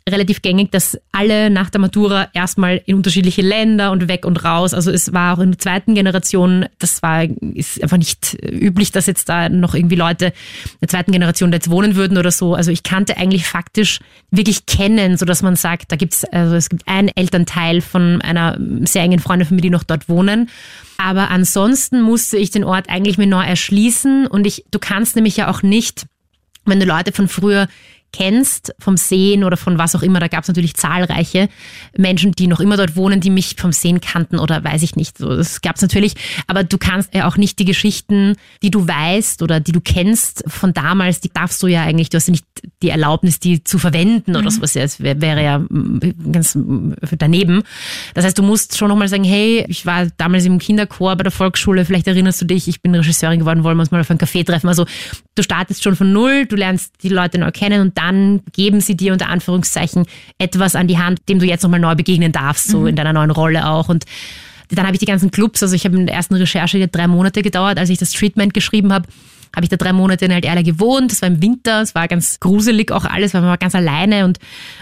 relativ gängig, dass alle nach der Matura erstmal in unterschiedliche Länder und weg und raus. Also es war auch in der zweiten Generation, das war ist einfach nicht üblich, dass jetzt da noch irgendwie Leute der zweiten Generation jetzt wohnen würden oder so. Also ich kannte eigentlich faktisch wirklich kennen, so dass man sagt, da gibt's also es gibt einen Elternteil von einer sehr engen Freundin von mir, die noch dort wohnen. Aber ansonsten musste ich den Ort eigentlich mir neu erschließen und ich, du kannst nämlich ja auch nicht, wenn du Leute von früher kennst, vom Sehen oder von was auch immer, da gab es natürlich zahlreiche Menschen, die noch immer dort wohnen, die mich vom Sehen kannten oder weiß ich nicht. So, das gab es natürlich, aber du kannst ja auch nicht die Geschichten, die du weißt oder die du kennst von damals, die darfst du ja eigentlich, du hast ja nicht die Erlaubnis, die zu verwenden oder mhm. sowas. Das wäre, wäre ja ganz daneben. Das heißt, du musst schon nochmal sagen, hey, ich war damals im Kinderchor bei der Volksschule, vielleicht erinnerst du dich, ich bin Regisseurin geworden, wollen wir uns mal auf einen Café treffen. Also du startest schon von null, du lernst die Leute neu kennen und dann geben sie dir unter Anführungszeichen etwas an die Hand, dem du jetzt nochmal neu begegnen darfst, so mhm. in deiner neuen Rolle auch. Und dann habe ich die ganzen Clubs, also ich habe in der ersten Recherche drei Monate gedauert, als ich das Treatment geschrieben habe, habe ich da drei Monate in Alterla gewohnt. Das war im Winter, es war ganz gruselig auch alles, weil man war ganz alleine und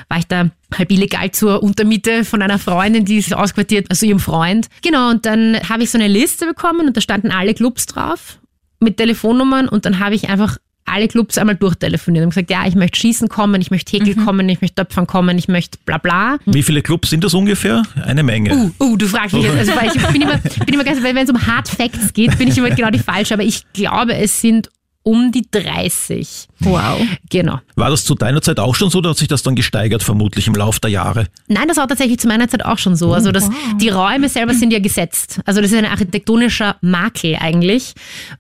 war ich da halb illegal zur Untermiete von einer Freundin, die ist ausquartiert, also ihrem Freund. Genau, und dann habe ich so eine Liste bekommen und da standen alle Clubs drauf mit Telefonnummern und dann habe ich einfach alle Clubs einmal durchtelefoniert und gesagt, ja, ich möchte schießen kommen, ich möchte Häkel mhm. kommen, ich möchte Töpfern kommen, ich möchte bla bla. Wie viele Clubs sind das ungefähr? Eine Menge. Uh, uh du fragst mich jetzt. Also, weil ich bin immer, bin immer ganz, wenn es um Hard Facts geht, bin ich immer genau die falsche, aber ich glaube, es sind um die 30. Wow. Genau. War das zu deiner Zeit auch schon so oder hat sich das dann gesteigert, vermutlich im Laufe der Jahre? Nein, das war tatsächlich zu meiner Zeit auch schon so. Also das, wow. die Räume selber sind ja gesetzt. Also das ist ein architektonischer Makel eigentlich,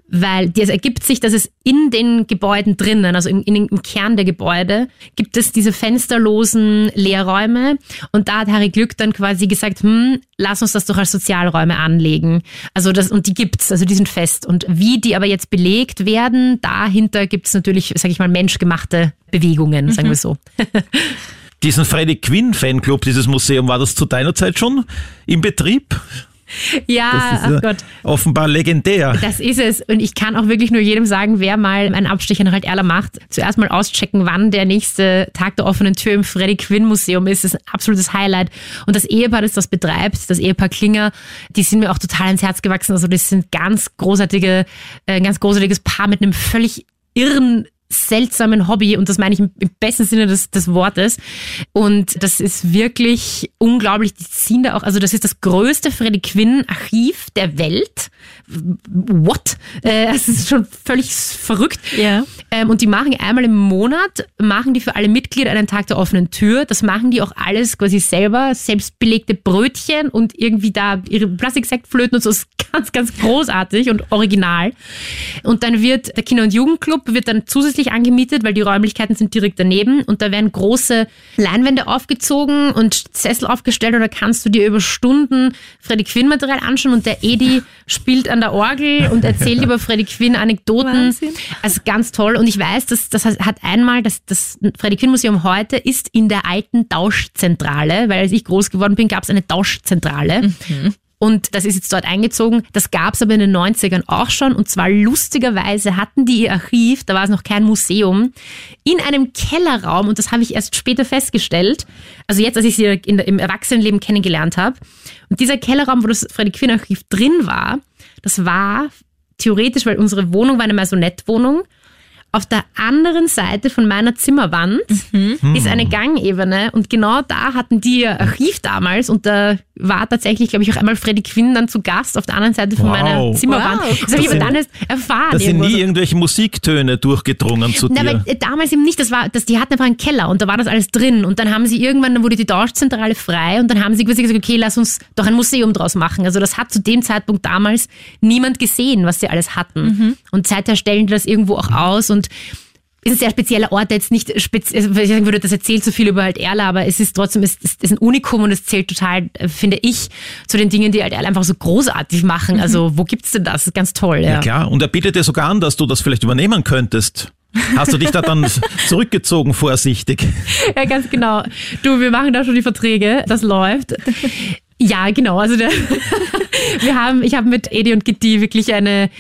weil es ergibt sich, dass es in den Gebäuden drinnen, also im, in, im Kern der Gebäude, gibt es diese fensterlosen Leerräume und da hat Harry Glück dann quasi gesagt, hm, lass uns das doch als Sozialräume anlegen. Also das, und die gibt's, also die sind fest. Und wie die aber jetzt belegt werden, dahinter gibt's natürlich, sage ich mal, menschgemachte Bewegungen, sagen mhm. wir so. Diesen Freddie Quinn Fanclub, dieses Museum, war das zu deiner Zeit schon im Betrieb? Ja, ach Gott. Offenbar legendär. Das ist es. Und ich kann auch wirklich nur jedem sagen, wer mal einen Abstecher nach Erla macht, zuerst mal auschecken, wann der nächste Tag der offenen Tür im Freddy Quinn Museum ist. Das ist ein absolutes Highlight. Und das Ehepaar, das das betreibt, das Ehepaar Klinger, die sind mir auch total ins Herz gewachsen. Also das sind ganz großartige, äh, ein ganz großartiges Paar mit einem völlig irren seltsamen Hobby und das meine ich im, im besten Sinne des, des Wortes. Und das ist wirklich unglaublich. Die ziehen da auch, also das ist das größte Freddy Quinn Archiv der Welt. What? Äh, es ist schon völlig verrückt. Ja. Ähm, und die machen einmal im Monat, machen die für alle Mitglieder einen Tag der offenen Tür. Das machen die auch alles quasi selber, selbstbelegte Brötchen und irgendwie da ihre Plastiksektflöten und so. Das ist ganz, ganz großartig und original. Und dann wird der Kinder- und Jugendclub wird dann zusätzlich zusätzlich angemietet, weil die Räumlichkeiten sind direkt daneben und da werden große Leinwände aufgezogen und Sessel aufgestellt und da kannst du dir über Stunden Freddy Quinn Material anschauen und der Edi spielt an der Orgel und erzählt über Freddy Quinn Anekdoten. Wahnsinn. Also ganz toll und ich weiß, dass das hat einmal das, das Freddy Quinn Museum heute ist in der alten Tauschzentrale, weil als ich groß geworden bin, gab es eine Tauschzentrale. Mhm. Und das ist jetzt dort eingezogen. Das gab es aber in den 90ern auch schon. Und zwar lustigerweise hatten die ihr Archiv, da war es noch kein Museum, in einem Kellerraum. Und das habe ich erst später festgestellt. Also jetzt, als ich sie in, im Erwachsenenleben kennengelernt habe. Und dieser Kellerraum, wo das Freddy Quinn Archiv drin war, das war theoretisch, weil unsere Wohnung war eine Maisonette-Wohnung auf der anderen Seite von meiner Zimmerwand mhm. ist eine Gangebene und genau da hatten die ihr Archiv damals und da war tatsächlich, glaube ich, auch einmal Freddy Quinn dann zu Gast auf der anderen Seite von wow. meiner Zimmerwand. Wow. Das habe ich aber dann erst erfahren. Da sind nie irgendwelche Musiktöne durchgedrungen zu Na, dir. Aber damals eben nicht, das war, das, die hatten einfach einen Keller und da war das alles drin und dann haben sie irgendwann, dann wurde die Tauschzentrale frei und dann haben sie quasi gesagt, okay, lass uns doch ein Museum draus machen. Also das hat zu dem Zeitpunkt damals niemand gesehen, was sie alles hatten. Mhm. Und seither stellen die das irgendwo auch aus und ist ein sehr spezieller Ort, der jetzt nicht speziell, also ich sagen würde, das erzählt so viel über Alt-Erla, aber es ist trotzdem, es ist, ein Unikum und es zählt total, äh, finde ich, zu den Dingen, die Alt-Erla einfach so großartig machen. Also, wo gibt's denn das? das ist ganz toll, ja. Ja, klar. Und er bietet dir sogar an, dass du das vielleicht übernehmen könntest. Hast du dich da dann zurückgezogen, vorsichtig? Ja, ganz genau. Du, wir machen da schon die Verträge, das läuft. Ja, genau. Also der, wir haben, ich habe mit Edi und Gitti wirklich eine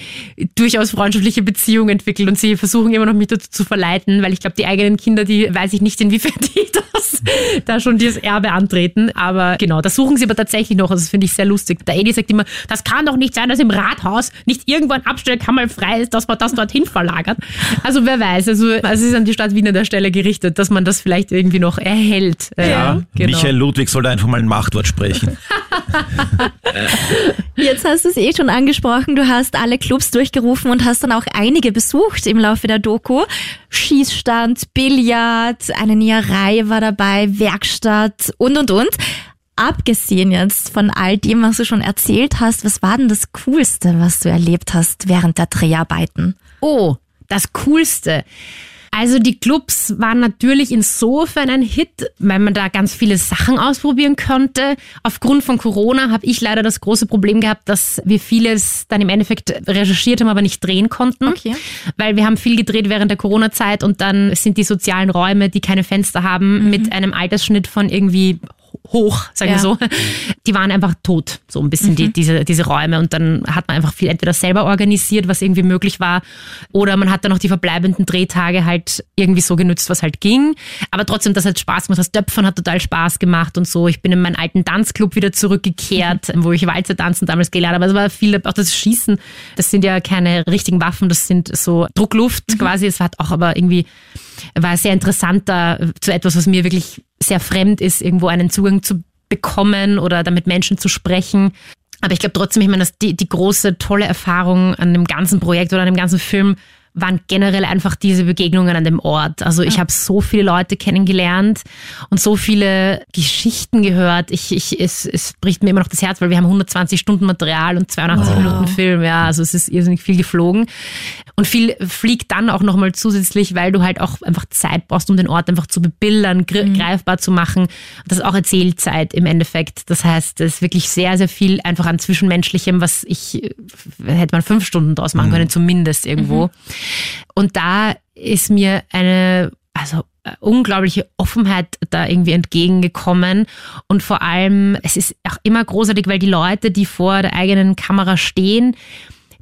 durchaus freundschaftliche Beziehung entwickelt und sie versuchen immer noch mich dazu zu verleiten, weil ich glaube, die eigenen Kinder, die weiß ich nicht, inwiefern die das da schon dieses Erbe antreten. Aber genau, das suchen sie aber tatsächlich noch. Also das finde ich sehr lustig. Der Edi sagt immer, das kann doch nicht sein, dass im Rathaus nicht irgendwo ein Abstellkammer frei ist, dass man das dorthin verlagert. Also wer weiß, also es ist an die Stadt Wien an der Stelle gerichtet, dass man das vielleicht irgendwie noch erhält. Ja, genau. Michael Ludwig soll da einfach mal ein Machtwort sprechen. Jetzt hast du es eh schon angesprochen, du hast alle Clubs durchgerufen und hast dann auch einige besucht im Laufe der Doku. Schießstand, Billard, eine Näherei war dabei, Werkstatt und und und. Abgesehen jetzt von all dem, was du schon erzählt hast, was war denn das Coolste, was du erlebt hast während der Dreharbeiten? Oh, das Coolste. Also die Clubs waren natürlich insofern ein Hit, weil man da ganz viele Sachen ausprobieren konnte. Aufgrund von Corona habe ich leider das große Problem gehabt, dass wir vieles dann im Endeffekt recherchiert haben, aber nicht drehen konnten. Okay. Weil wir haben viel gedreht während der Corona-Zeit und dann sind die sozialen Räume, die keine Fenster haben, mhm. mit einem Altersschnitt von irgendwie hoch, sagen wir so. Die waren einfach tot, so ein bisschen mhm. die, diese, diese Räume. Und dann hat man einfach viel entweder selber organisiert, was irgendwie möglich war, oder man hat dann noch die verbleibenden Drehtage halt irgendwie so genützt, was halt ging. Aber trotzdem, das hat Spaß gemacht. Das Töpfern hat total Spaß gemacht und so. Ich bin in meinen alten Tanzclub wieder zurückgekehrt, mhm. wo ich Walzer tanzen damals gelernt habe. Aber es war viel, auch das Schießen, das sind ja keine richtigen Waffen, das sind so Druckluft mhm. quasi. Es war auch aber irgendwie, war sehr interessant da zu etwas, was mir wirklich sehr fremd ist, irgendwo einen Zugang zu bekommen oder damit Menschen zu sprechen. Aber ich glaube trotzdem, ich meine, dass die, die große, tolle Erfahrung an dem ganzen Projekt oder an dem ganzen Film waren generell einfach diese Begegnungen an dem Ort. Also ich habe so viele Leute kennengelernt und so viele Geschichten gehört. Ich, ich, es, es bricht mir immer noch das Herz, weil wir haben 120 Stunden Material und 82 wow. Minuten Film. Ja, also es ist irrsinnig viel geflogen. Und viel fliegt dann auch nochmal zusätzlich, weil du halt auch einfach Zeit brauchst, um den Ort einfach zu bebildern, mhm. greifbar zu machen. Das ist auch Erzählzeit im Endeffekt. Das heißt, es ist wirklich sehr, sehr viel einfach an Zwischenmenschlichem, was ich, hätte man fünf Stunden draus machen mhm. können, zumindest irgendwo. Mhm. Und da ist mir eine, also äh, unglaubliche Offenheit da irgendwie entgegengekommen. Und vor allem, es ist auch immer großartig, weil die Leute, die vor der eigenen Kamera stehen,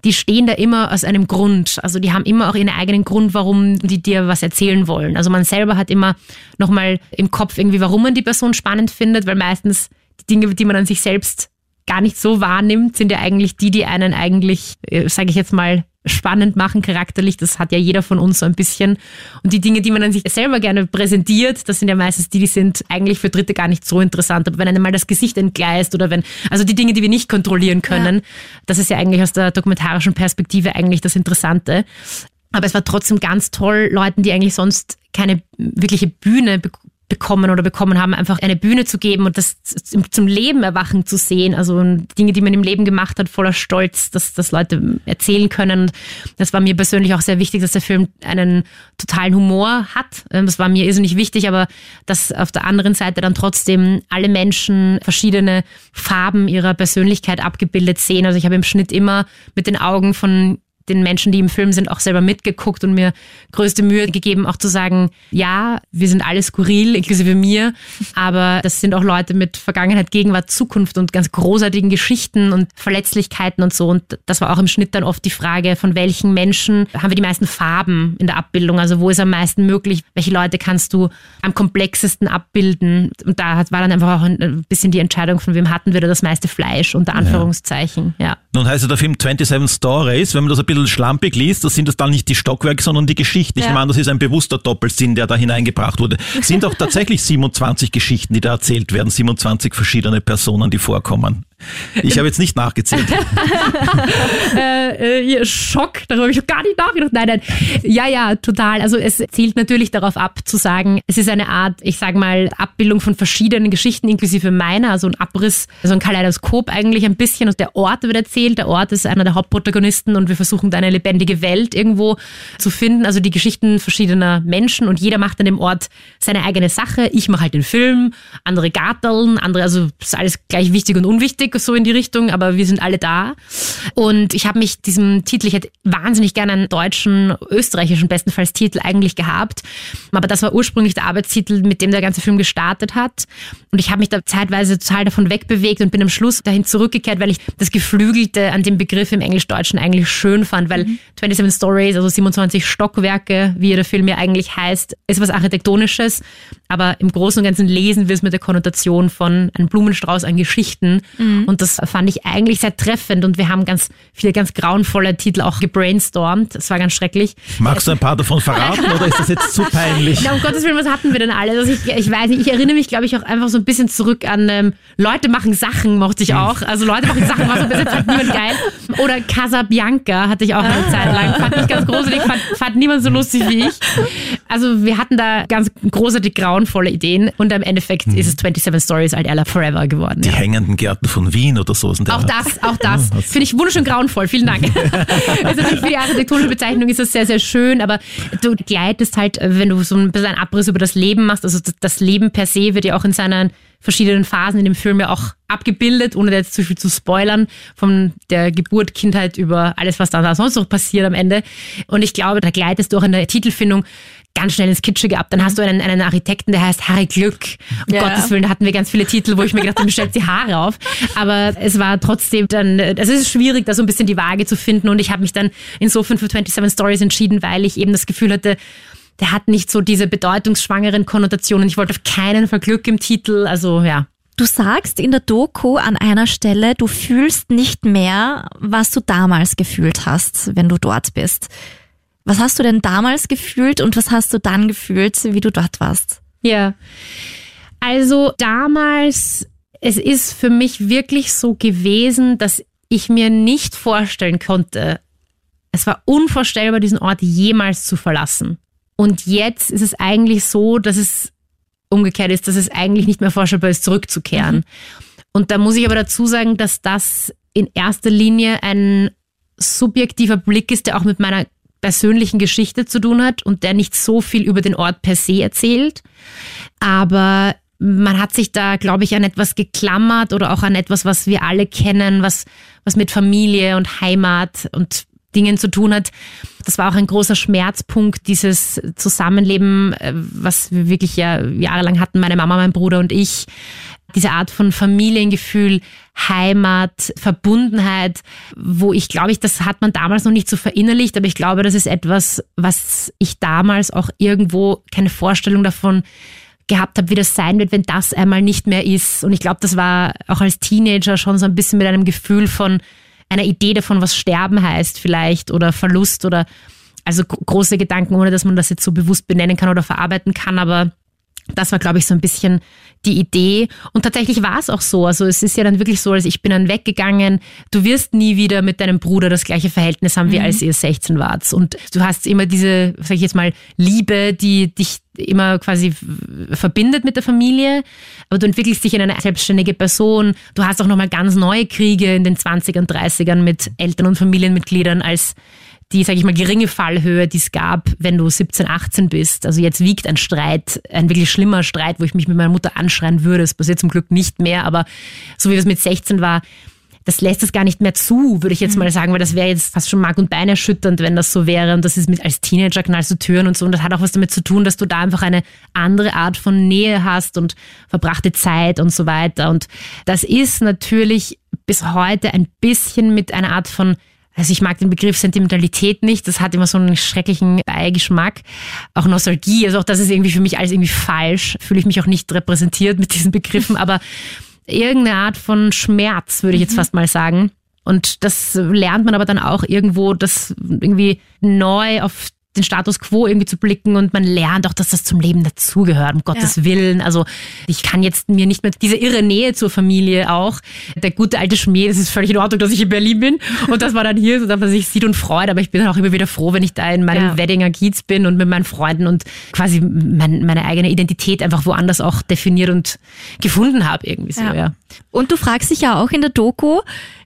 die stehen da immer aus einem Grund. Also die haben immer auch ihren eigenen Grund, warum die dir was erzählen wollen. Also man selber hat immer nochmal im Kopf irgendwie, warum man die Person spannend findet, weil meistens die Dinge, die man an sich selbst gar nicht so wahrnimmt, sind ja eigentlich die, die einen eigentlich, äh, sage ich jetzt mal, spannend machen, charakterlich. Das hat ja jeder von uns so ein bisschen. Und die Dinge, die man an sich selber gerne präsentiert, das sind ja meistens die, die sind eigentlich für Dritte gar nicht so interessant. Aber wenn einem mal das Gesicht entgleist oder wenn, also die Dinge, die wir nicht kontrollieren können, ja. das ist ja eigentlich aus der dokumentarischen Perspektive eigentlich das Interessante. Aber es war trotzdem ganz toll, Leuten, die eigentlich sonst keine wirkliche Bühne bekommen oder bekommen haben, einfach eine Bühne zu geben und das zum Leben erwachen zu sehen. Also Dinge, die man im Leben gemacht hat, voller Stolz, dass, dass Leute erzählen können. Das war mir persönlich auch sehr wichtig, dass der Film einen totalen Humor hat. Ähm, das war mir irrsinnig wichtig, aber dass auf der anderen Seite dann trotzdem alle Menschen verschiedene Farben ihrer Persönlichkeit abgebildet sehen. Also ich habe im Schnitt immer mit den Augen von den Menschen, die im Film sind, auch selber mitgeguckt und mir größte Mühe gegeben, auch zu sagen, ja, wir sind alle skurril, inklusive mir, aber das sind auch Leute mit Vergangenheit, Gegenwart, Zukunft und ganz großartigen Geschichten und Verletzlichkeiten und so. Und das war auch im Schnitt dann oft die Frage, von welchen Menschen haben wir die meisten Farben in der Abbildung? Also wo ist am meisten möglich? Welche Leute kannst du am komplexesten abbilden? Und da war dann einfach auch ein bisschen die Entscheidung, von wem hatten wir da das meiste Fleisch, unter Anführungszeichen. Ja. ja. Nun heißt ja der Film 27 Stories, wenn man das ein bisschen schlampig liest, das sind das dann nicht die Stockwerke, sondern die Geschichten. Ja. Ich meine, das ist ein bewusster Doppelsinn, der da hineingebracht wurde. Es sind auch tatsächlich 27 Geschichten, die da erzählt werden, 27 verschiedene Personen, die vorkommen. Ich habe jetzt nicht nachgezählt. äh, äh, Schock, darüber habe ich gar nicht nachgedacht. Nein, nein. Ja, ja, total. Also es zielt natürlich darauf ab, zu sagen, es ist eine Art, ich sage mal, Abbildung von verschiedenen Geschichten, inklusive meiner, also ein Abriss, also ein Kaleidoskop eigentlich ein bisschen. Und der Ort wird erzählt. Der Ort ist einer der Hauptprotagonisten und wir versuchen da eine lebendige Welt irgendwo zu finden. Also die Geschichten verschiedener Menschen und jeder macht an dem Ort seine eigene Sache. Ich mache halt den Film, andere Garteln, andere, also ist alles gleich wichtig und unwichtig so in die Richtung, aber wir sind alle da. Und ich habe mich diesem Titel, ich hätte wahnsinnig gerne einen deutschen, österreichischen bestenfalls Titel eigentlich gehabt. Aber das war ursprünglich der Arbeitstitel, mit dem der ganze Film gestartet hat. Und ich habe mich da zeitweise total davon wegbewegt und bin am Schluss dahin zurückgekehrt, weil ich das Geflügelte an dem Begriff im Englisch-Deutschen eigentlich schön fand, weil mhm. 27 Stories, also 27 Stockwerke, wie der Film ja eigentlich heißt, ist was Architektonisches. Aber im Großen und Ganzen lesen wir es mit der Konnotation von einem Blumenstrauß an Geschichten. Mhm. Und das fand ich eigentlich sehr treffend. Und wir haben ganz viele ganz grauenvolle Titel auch gebrainstormt. Das war ganz schrecklich. Magst du ein paar davon verraten oder ist das jetzt zu peinlich? Na, um Gottes Willen, was hatten wir denn alle? Also ich, ich weiß nicht, ich erinnere mich, glaube ich, auch einfach so ein bisschen zurück an ähm, Leute machen Sachen, mochte ich auch. Also Leute machen Sachen, war so ein bisschen, fand niemand geil. Oder Casabianca hatte ich auch eine Zeit lang. Fand ich ganz gruselig, fand, fand niemand so lustig wie ich. Also wir hatten da ganz großartig grauenvolle Ideen und im Endeffekt hm. ist es 27 Stories Alt Ella Forever geworden. Die ja. hängenden Gärten von Wien oder so. Auch das, auch das. Finde ich wunderschön grauenvoll. Vielen Dank. also für die architektonische Bezeichnung ist das sehr, sehr schön, aber du gleitest halt, wenn du so ein bisschen einen Abriss über das Leben machst, also das Leben per se wird ja auch in seinen verschiedenen Phasen in dem Film ja auch abgebildet, ohne jetzt zu viel zu spoilern, von der Geburt, Kindheit über alles, was da sonst noch passiert am Ende. Und ich glaube, da gleitest du auch in der Titelfindung ganz schnell ins Kitschige ab. Dann hast du einen, einen Architekten, der heißt Harry Glück. Um ja. Gottes Willen, da hatten wir ganz viele Titel, wo ich mir gedacht habe, mir stellt die Haare auf. Aber es war trotzdem dann, also es ist schwierig, da so ein bisschen die Waage zu finden. Und ich habe mich dann insofern für 27 Stories entschieden, weil ich eben das Gefühl hatte, der hat nicht so diese bedeutungsschwangeren Konnotationen. Ich wollte auf keinen Fall Glück im Titel, also ja. Du sagst in der Doku an einer Stelle, du fühlst nicht mehr, was du damals gefühlt hast, wenn du dort bist. Was hast du denn damals gefühlt und was hast du dann gefühlt, wie du dort warst? Ja, also damals, es ist für mich wirklich so gewesen, dass ich mir nicht vorstellen konnte, es war unvorstellbar, diesen Ort jemals zu verlassen. Und jetzt ist es eigentlich so, dass es umgekehrt ist, dass es eigentlich nicht mehr vorstellbar ist, zurückzukehren. Mhm. Und da muss ich aber dazu sagen, dass das in erster Linie ein subjektiver Blick ist, der auch mit meiner persönlichen Geschichte zu tun hat und der nicht so viel über den Ort per se erzählt. Aber man hat sich da, glaube ich, an etwas geklammert oder auch an etwas, was wir alle kennen, was, was mit Familie und Heimat und Dingen zu tun hat. Das war auch ein großer Schmerzpunkt, dieses Zusammenleben, äh, was wir wirklich ja jahrelang hatten, meine Mama, mein Bruder und ich. Diese Art von Familiengefühl, Heimat, Verbundenheit, wo ich glaube ich, das hat man damals noch nicht so verinnerlicht, aber ich glaube, das ist etwas, was ich damals auch irgendwo keine Vorstellung davon gehabt habe, wie das sein wird, wenn das einmal nicht mehr ist. Und ich glaube, das war auch als Teenager schon so ein bisschen mit einem Gefühl von, einer Idee davon, was Sterben heißt vielleicht oder Verlust oder also große Gedanken, ohne dass man das jetzt so bewusst benennen kann oder verarbeiten kann, aber das war, glaube ich, so ein bisschen die Idee. Und tatsächlich war es auch so. Also es ist ja dann wirklich so, als ich bin dann weggegangen. Du wirst nie wieder mit deinem Bruder das gleiche Verhältnis haben, wie mhm. als ihr 16 wart. Und du hast immer diese, sag ich jetzt mal, Liebe, die dich immer quasi verbindet mit der Familie. Aber du entwickelst dich in eine selbstständige Person. Du hast auch nochmal ganz neue Kriege in den 20ern, 30ern mit Eltern und Familienmitgliedern als die, sage ich mal, geringe Fallhöhe, die es gab, wenn du 17, 18 bist. Also jetzt wiegt ein Streit, ein wirklich schlimmer Streit, wo ich mich mit meiner Mutter anschreien würde. Das passiert zum Glück nicht mehr, aber so wie es mit 16 war, das lässt es gar nicht mehr zu, würde ich jetzt mhm. mal sagen, weil das wäre jetzt fast schon Mark und Bein erschütternd, wenn das so wäre. Und das ist mit als Teenager knallst du Türen und so. Und das hat auch was damit zu tun, dass du da einfach eine andere Art von Nähe hast und verbrachte Zeit und so weiter. Und das ist natürlich bis heute ein bisschen mit einer Art von also ich mag den Begriff Sentimentalität nicht. Das hat immer so einen schrecklichen Beigeschmack. Auch Nostalgie, also auch das ist irgendwie für mich alles irgendwie falsch. Fühle ich mich auch nicht repräsentiert mit diesen Begriffen, aber irgendeine Art von Schmerz, würde ich jetzt mhm. fast mal sagen. Und das lernt man aber dann auch irgendwo, das irgendwie neu auf den Status quo irgendwie zu blicken und man lernt auch, dass das zum Leben dazugehört, um Gottes ja. Willen. Also ich kann jetzt mir nicht mehr diese irre Nähe zur Familie auch. Der gute alte Schmäh, das ist völlig in Ordnung, dass ich in Berlin bin und dass man dann hier so, dass man sich sieht und freut. Aber ich bin dann auch immer wieder froh, wenn ich da in meinem ja. Weddinger Kiez bin und mit meinen Freunden und quasi mein, meine eigene Identität einfach woanders auch definiert und gefunden habe irgendwie so, ja. ja. Und du fragst dich ja auch in der Doku,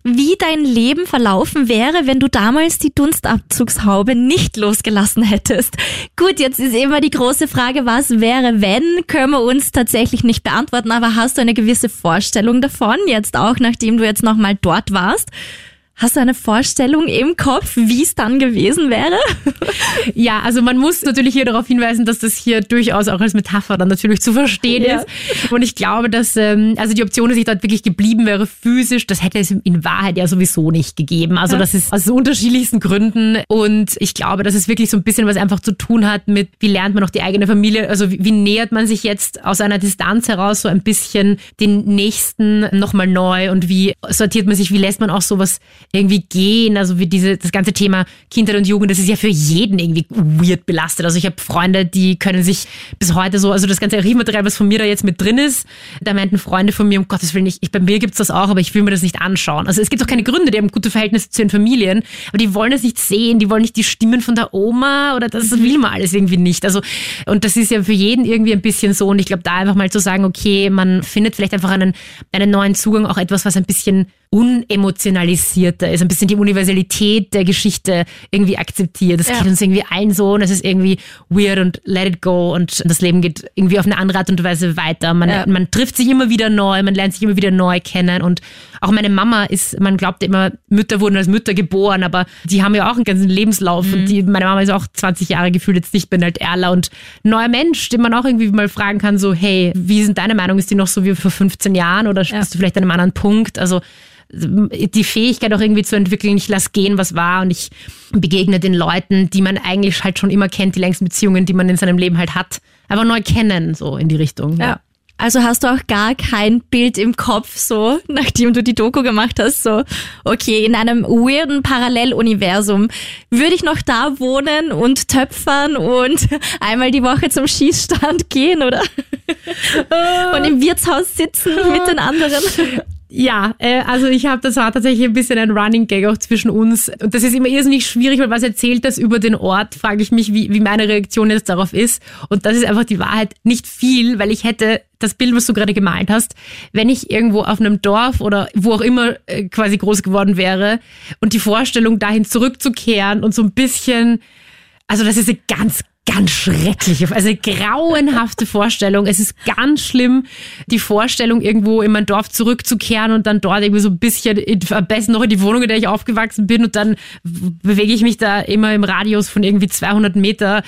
wie dein Leben verlaufen wäre, wenn du damals die Dunstabzugshaube nicht losgelassen hättest. Gut, jetzt ist immer die große Frage, was wäre, wenn, können wir uns tatsächlich nicht beantworten, aber hast du eine gewisse Vorstellung davon, jetzt auch nachdem du jetzt nochmal dort warst? Hast du eine Vorstellung im Kopf, wie es dann gewesen wäre? Ja, also man muss natürlich hier darauf hinweisen, dass das hier durchaus auch als Metapher dann natürlich zu verstehen ja. ist. Und ich glaube, dass ähm, also die Option, dass ich dort wirklich geblieben wäre physisch, das hätte es in Wahrheit ja sowieso nicht gegeben. Also ja. das ist aus unterschiedlichsten Gründen. Und ich glaube, dass es wirklich so ein bisschen was einfach zu tun hat mit, wie lernt man auch die eigene Familie, also wie, wie nähert man sich jetzt aus einer Distanz heraus so ein bisschen den Nächsten nochmal neu und wie sortiert man sich, wie lässt man auch sowas irgendwie gehen. Also wie diese, das ganze Thema Kindheit und Jugend, das ist ja für jeden irgendwie weird belastet. Also ich habe Freunde, die können sich bis heute so, also das ganze Archivmaterial, was von mir da jetzt mit drin ist, da meinten Freunde von mir, um Gottes Willen, ich, ich bei mir gibt's das auch, aber ich will mir das nicht anschauen. Also es gibt auch keine Gründe, die haben gute Verhältnisse zu ihren Familien, aber die wollen das nicht sehen, die wollen nicht die Stimmen von der Oma oder das will man alles irgendwie nicht. Also und das ist ja für jeden irgendwie ein bisschen so und ich glaube da einfach mal zu sagen, okay, man findet vielleicht einfach einen, einen neuen Zugang, auch etwas, was ein bisschen unemotionalisierter ist, ein bisschen die Universalität der Geschichte irgendwie akzeptiert. Das ja. geht uns irgendwie allen so und es ist irgendwie weird und let it go und das Leben geht irgendwie auf eine andere Art und Weise weiter. Man, ja. man trifft sich immer wieder neu, man lernt sich immer wieder neu kennen und auch meine Mama ist, man glaubt immer, Mütter wurden als Mütter geboren, aber die haben ja auch einen ganzen Lebenslauf mhm. und die, meine Mama ist auch 20 Jahre gefühlt jetzt nicht mehr halt Erla und neuer Mensch, den man auch irgendwie mal fragen kann, so hey, wie sind deine Meinung? Ist die noch so wie vor 15 Jahren oder ja. bist du vielleicht an einem anderen Punkt? Also die Fähigkeit auch irgendwie zu entwickeln, ich lasse gehen, was war und ich begegne den Leuten, die man eigentlich halt schon immer kennt, die längsten Beziehungen, die man in seinem Leben halt hat, einfach neu kennen, so in die Richtung. ja. ja. Also hast du auch gar kein Bild im Kopf, so, nachdem du die Doku gemacht hast, so, okay, in einem weirden Paralleluniversum würde ich noch da wohnen und töpfern und einmal die Woche zum Schießstand gehen, oder? und im Wirtshaus sitzen mit den anderen. Ja, äh, also ich habe, das war tatsächlich ein bisschen ein Running Gag auch zwischen uns. Und das ist immer irrsinnig schwierig, weil was erzählt das über den Ort, frage ich mich, wie, wie meine Reaktion jetzt darauf ist. Und das ist einfach die Wahrheit nicht viel, weil ich hätte das Bild, was du gerade gemalt hast, wenn ich irgendwo auf einem Dorf oder wo auch immer äh, quasi groß geworden wäre und die Vorstellung dahin zurückzukehren und so ein bisschen, also das ist eine ganz, ganz schreckliche, also grauenhafte Vorstellung. Es ist ganz schlimm, die Vorstellung, irgendwo in mein Dorf zurückzukehren und dann dort irgendwie so ein bisschen, am besten noch in die Wohnung, in der ich aufgewachsen bin und dann bewege ich mich da immer im Radius von irgendwie 200 Meter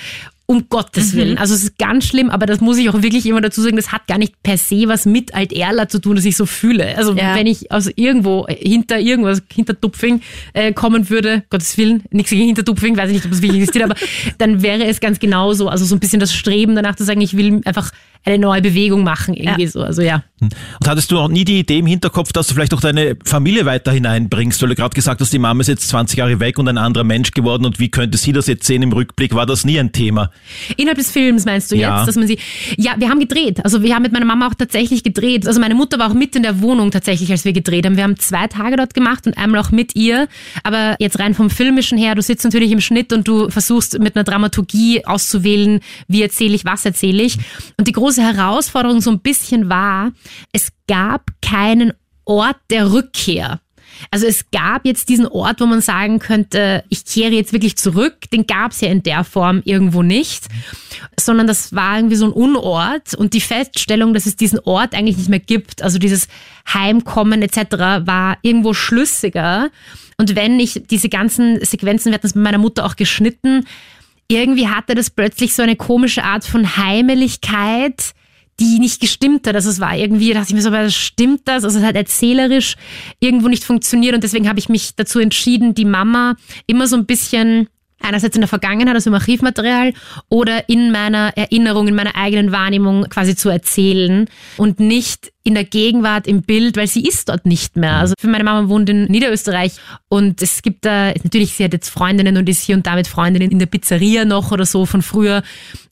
um Gottes mhm. Willen. Also es ist ganz schlimm, aber das muss ich auch wirklich immer dazu sagen, das hat gar nicht per se was mit Alt-Erla zu tun, dass ich so fühle. Also ja. wenn ich aus irgendwo hinter irgendwas, hinter Tupfing äh, kommen würde, Gottes Willen, nichts gegen hinter Tupfing, weiß ich nicht, ob es wirklich existiert, aber dann wäre es ganz genauso. Also so ein bisschen das Streben danach zu sagen, ich will einfach eine neue Bewegung machen, irgendwie ja. so. Also ja. Und hattest du auch nie die Idee im Hinterkopf, dass du vielleicht auch deine Familie weiter hineinbringst? Weil du gerade gesagt hast, die Mama ist jetzt 20 Jahre weg und ein anderer Mensch geworden und wie könnte sie das jetzt sehen im Rückblick? War das nie ein Thema? Innerhalb des Films meinst du ja. jetzt, dass man sie. Ja, wir haben gedreht. Also wir haben mit meiner Mama auch tatsächlich gedreht. Also meine Mutter war auch mit in der Wohnung tatsächlich, als wir gedreht haben. Wir haben zwei Tage dort gemacht und einmal auch mit ihr. Aber jetzt rein vom Filmischen her, du sitzt natürlich im Schnitt und du versuchst mit einer Dramaturgie auszuwählen, wie erzähle ich, was erzähle ich. Und die große Herausforderung so ein bisschen war, es gab keinen Ort der Rückkehr. Also es gab jetzt diesen Ort, wo man sagen könnte, ich kehre jetzt wirklich zurück. Den gab es ja in der Form irgendwo nicht, sondern das war irgendwie so ein Unort und die Feststellung, dass es diesen Ort eigentlich nicht mehr gibt, also dieses Heimkommen etc., war irgendwo schlüssiger. Und wenn ich diese ganzen Sequenzen, wir hatten es mit meiner Mutter auch geschnitten, irgendwie hatte das plötzlich so eine komische Art von Heimeligkeit, die nicht gestimmt hat. Also es war irgendwie, da dachte ich mir so, aber stimmt das? Also es hat erzählerisch irgendwo nicht funktioniert und deswegen habe ich mich dazu entschieden, die Mama immer so ein bisschen einerseits in der Vergangenheit, also im Archivmaterial, oder in meiner Erinnerung, in meiner eigenen Wahrnehmung quasi zu erzählen und nicht in der Gegenwart im Bild, weil sie ist dort nicht mehr. Also für meine Mama wohnt in Niederösterreich und es gibt da, natürlich, sie hat jetzt Freundinnen und ist hier und da mit Freundinnen in der Pizzeria noch oder so von früher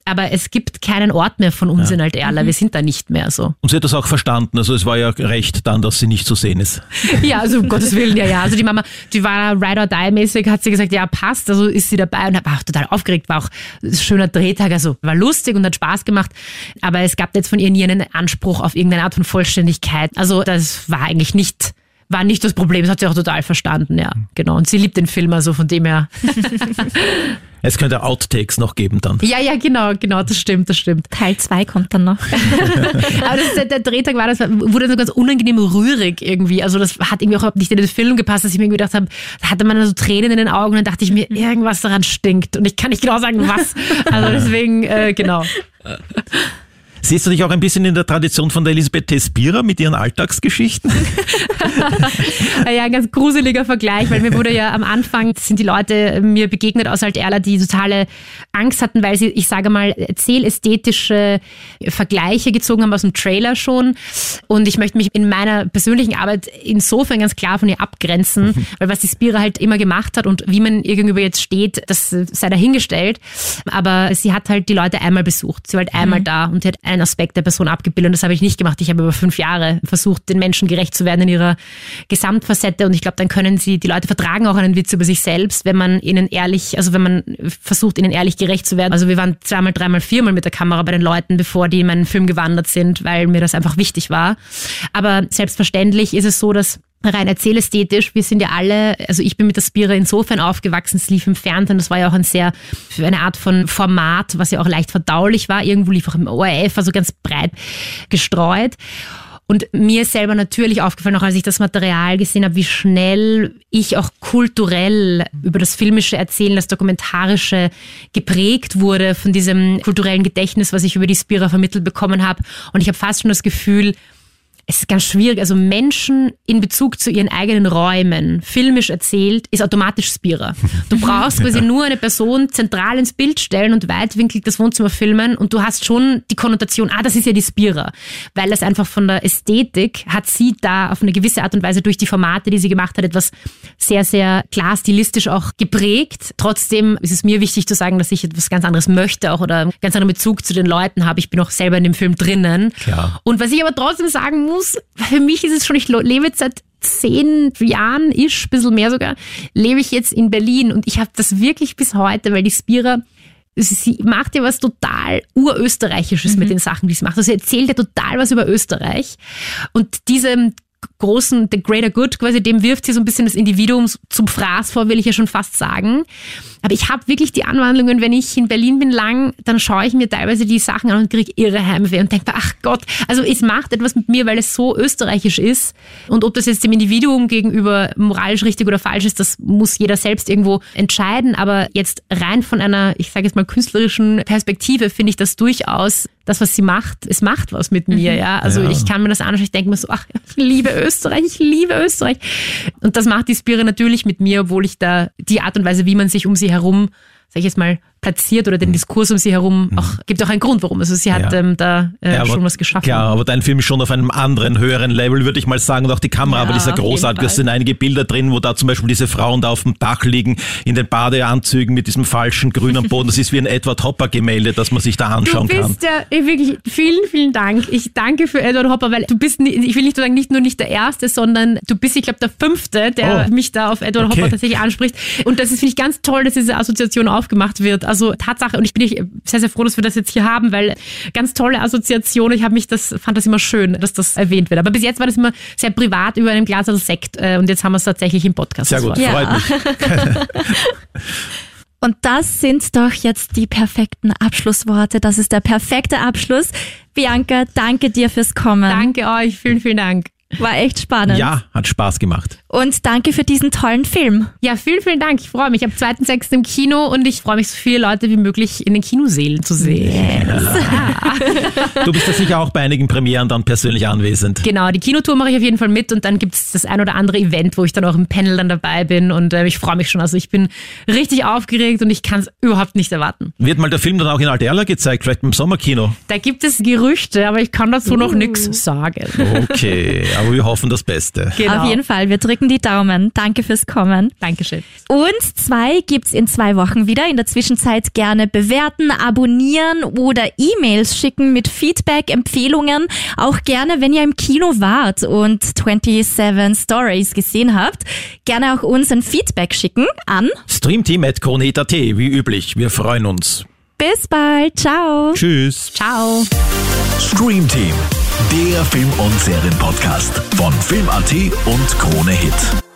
aber es gibt keinen Ort mehr von uns ja. in Alterla. Wir sind da nicht mehr so. Und sie hat das auch verstanden. Also es war ja recht dann, dass sie nicht zu sehen ist. Ja, also um Gottes Willen, ja, ja. Also die Mama, die war Ride or Die mäßig, hat sie gesagt, ja, passt. Also ist sie dabei und war auch total aufgeregt, war auch ein schöner Drehtag. Also war lustig und hat Spaß gemacht. Aber es gab jetzt von ihr nie einen Anspruch auf irgendeine Art von Vollständigkeit. Also das war eigentlich nicht war nicht das Problem. Das hat sie auch total verstanden, ja. Genau. Und sie liebt den Film, also von dem her. Es könnte Outtakes noch geben dann. Ja, ja, genau, genau, das stimmt, das stimmt. Teil 2 kommt dann noch. Aber das, der, der Drehtag war, das wurde so ganz unangenehm rührig irgendwie. Also das hat irgendwie auch überhaupt nicht in den Film gepasst, dass ich mir irgendwie gedacht habe, da hatte man so Tränen in den Augen und dann dachte ich mir, irgendwas daran stinkt. Und ich kann nicht genau sagen, was. Also deswegen, äh, genau. Siehst du dich auch ein bisschen in der Tradition von der Elisabeth Tespira mit ihren Alltagsgeschichten? Ja, ein ganz gruseliger Vergleich, weil mir wurde ja am Anfang, sind die Leute mir begegnet aus Alterla, die totale Angst hatten, weil sie, ich sage mal, erzählästhetische Vergleiche gezogen haben aus dem Trailer schon. Und ich möchte mich in meiner persönlichen Arbeit insofern ganz klar von ihr abgrenzen, weil was die Spira halt immer gemacht hat und wie man ihr gegenüber jetzt steht, das sei dahingestellt. Aber sie hat halt die Leute einmal besucht. Sie war halt einmal da und sie hat einen Aspekt der Person abgebildet. Und das habe ich nicht gemacht. Ich habe über fünf Jahre versucht, den Menschen gerecht zu werden in ihrer Gesamtfacette. Und ich glaube, dann können sie, die Leute vertragen auch einen Witz über sich selbst, wenn man ihnen ehrlich, also wenn man versucht, ihnen ehrlich gerecht zu werden. Also wir waren zweimal, dreimal, viermal mit der Kamera bei den Leuten, bevor die in meinen Film gewandert sind, weil mir das einfach wichtig war. Aber selbstverständlich ist es so, dass rein erzählästhetisch, wir sind ja alle, also ich bin mit der Spira insofern aufgewachsen, es lief im Fernsehen, das war ja auch ein sehr, eine Art von Format, was ja auch leicht verdaulich war, irgendwo lief auch im ORF, also ganz breit gestreut. Und mir ist selber natürlich aufgefallen, auch als ich das Material gesehen habe, wie schnell ich auch kulturell über das filmische Erzählen, das dokumentarische geprägt wurde von diesem kulturellen Gedächtnis, was ich über die Spira vermittelt bekommen habe. Und ich habe fast schon das Gefühl, es ist ganz schwierig. Also Menschen in Bezug zu ihren eigenen Räumen, filmisch erzählt, ist automatisch Spira. Du brauchst quasi nur eine Person zentral ins Bild stellen und weitwinklig das Wohnzimmer filmen und du hast schon die Konnotation, ah, das ist ja die Spira. Weil das einfach von der Ästhetik hat sie da auf eine gewisse Art und Weise durch die Formate, die sie gemacht hat, etwas sehr, sehr klar stilistisch auch geprägt. Trotzdem ist es mir wichtig zu sagen, dass ich etwas ganz anderes möchte auch oder einen ganz anderen Bezug zu den Leuten habe. Ich bin auch selber in dem Film drinnen. Klar. Und was ich aber trotzdem sagen muss, für mich ist es schon, ich lebe jetzt seit zehn Jahren, ish, bisschen mehr sogar, lebe ich jetzt in Berlin und ich habe das wirklich bis heute, weil die Spira sie macht ja was total urösterreichisches mit den Sachen, die sie macht. Also sie erzählt ja total was über Österreich. Und diese großen, the greater good, quasi dem wirft sie so ein bisschen das Individuum zum Fraß vor, will ich ja schon fast sagen. Aber ich habe wirklich die Anwandlungen, wenn ich in Berlin bin lang, dann schaue ich mir teilweise die Sachen an und kriege irre Heimweh und denke ach Gott, also es macht etwas mit mir, weil es so österreichisch ist. Und ob das jetzt dem Individuum gegenüber moralisch richtig oder falsch ist, das muss jeder selbst irgendwo entscheiden. Aber jetzt rein von einer, ich sage jetzt mal, künstlerischen Perspektive finde ich das durchaus das, was sie macht, es macht was mit mir, ja. Also Ja. ich kann mir das anschauen, ich denke mir so, ach, ich liebe Österreich, ich liebe Österreich. Und das macht die Spire natürlich mit mir, obwohl ich da die Art und Weise, wie man sich um sie herum, sag ich jetzt mal, platziert oder den Diskurs um sie herum, auch, gibt auch einen Grund, warum. Also sie hat Mhm. Ja. ähm, da äh, Ja, schon was geschaffen. Klar, aber dein Film ist schon auf einem anderen, höheren Level, würde ich mal sagen. Und auch die Kamera, Ja, aber die ist ja großartig. Es sind einige Bilder drin, wo da zum Beispiel diese Frauen da auf dem Dach liegen, in den Badeanzügen mit diesem falschen grünen Boden. Das ist wie ein Edward Hopper-Gemälde, das man sich da Du anschauen kann. bist ja eh, wirklich, vielen, vielen Dank. Ich danke für Edward Hopper, weil du bist, ich will nicht sagen, nicht nur nicht der Erste, sondern du bist, ich glaube, der Fünfte, der Oh. mich da auf Edward Okay. Hopper tatsächlich anspricht. Und das ist, finde ich, ganz toll, dass diese Assoziation aufgemacht wird. Also Tatsache, und ich bin sehr, sehr froh, dass wir das jetzt hier haben, weil ganz tolle Assoziation. Ich habe mich das, fand das immer schön, dass das erwähnt wird. Aber bis jetzt war das immer sehr privat über einem Glas Sekt äh, und jetzt haben wir es tatsächlich im Podcast. Sehr gut, war- freut mich. Und das sind doch jetzt die perfekten Abschlussworte. Das ist der perfekte Abschluss. Bianca, danke dir fürs Kommen. Danke euch, vielen, vielen Dank. War echt spannend. Ja, hat Spaß gemacht. Und danke für diesen tollen Film. Ja, vielen, vielen Dank. Ich freue mich. Am 2.6. im Kino und ich freue mich, so viele Leute wie möglich in den Kinosälen zu sehen. Du bist ja sicher auch bei einigen Premieren dann persönlich anwesend. Genau, die Kinotour mache ich auf jeden Fall mit und dann gibt's das ein oder andere Event, wo ich dann auch im Panel dann dabei bin und äh, ich freue mich schon. Also ich bin richtig aufgeregt und ich kann es überhaupt nicht erwarten. Wird mal der Film dann auch in Alterla gezeigt, vielleicht im Sommerkino? Da gibt es Gerüchte, aber ich kann dazu noch nichts sagen. Okay, aber wir hoffen das Beste. Genau. Auf jeden Fall. Wir drücken die Daumen. Danke fürs Kommen. Dankeschön. Und zwei gibt's in zwei Wochen wieder. In der Zwischenzeit gerne bewerten, abonnieren oder E-Mails schicken mit Feedback, Empfehlungen. Auch gerne, wenn ihr im Kino wart und 27 Stories gesehen habt, gerne auch uns ein Feedback schicken an. Streamteam at Kroneta.at, wie üblich. Wir freuen uns. Bis bald. Ciao. Tschüss. Ciao. Stream Team, der Film- und Serienpodcast von Film.at und Krone Hit.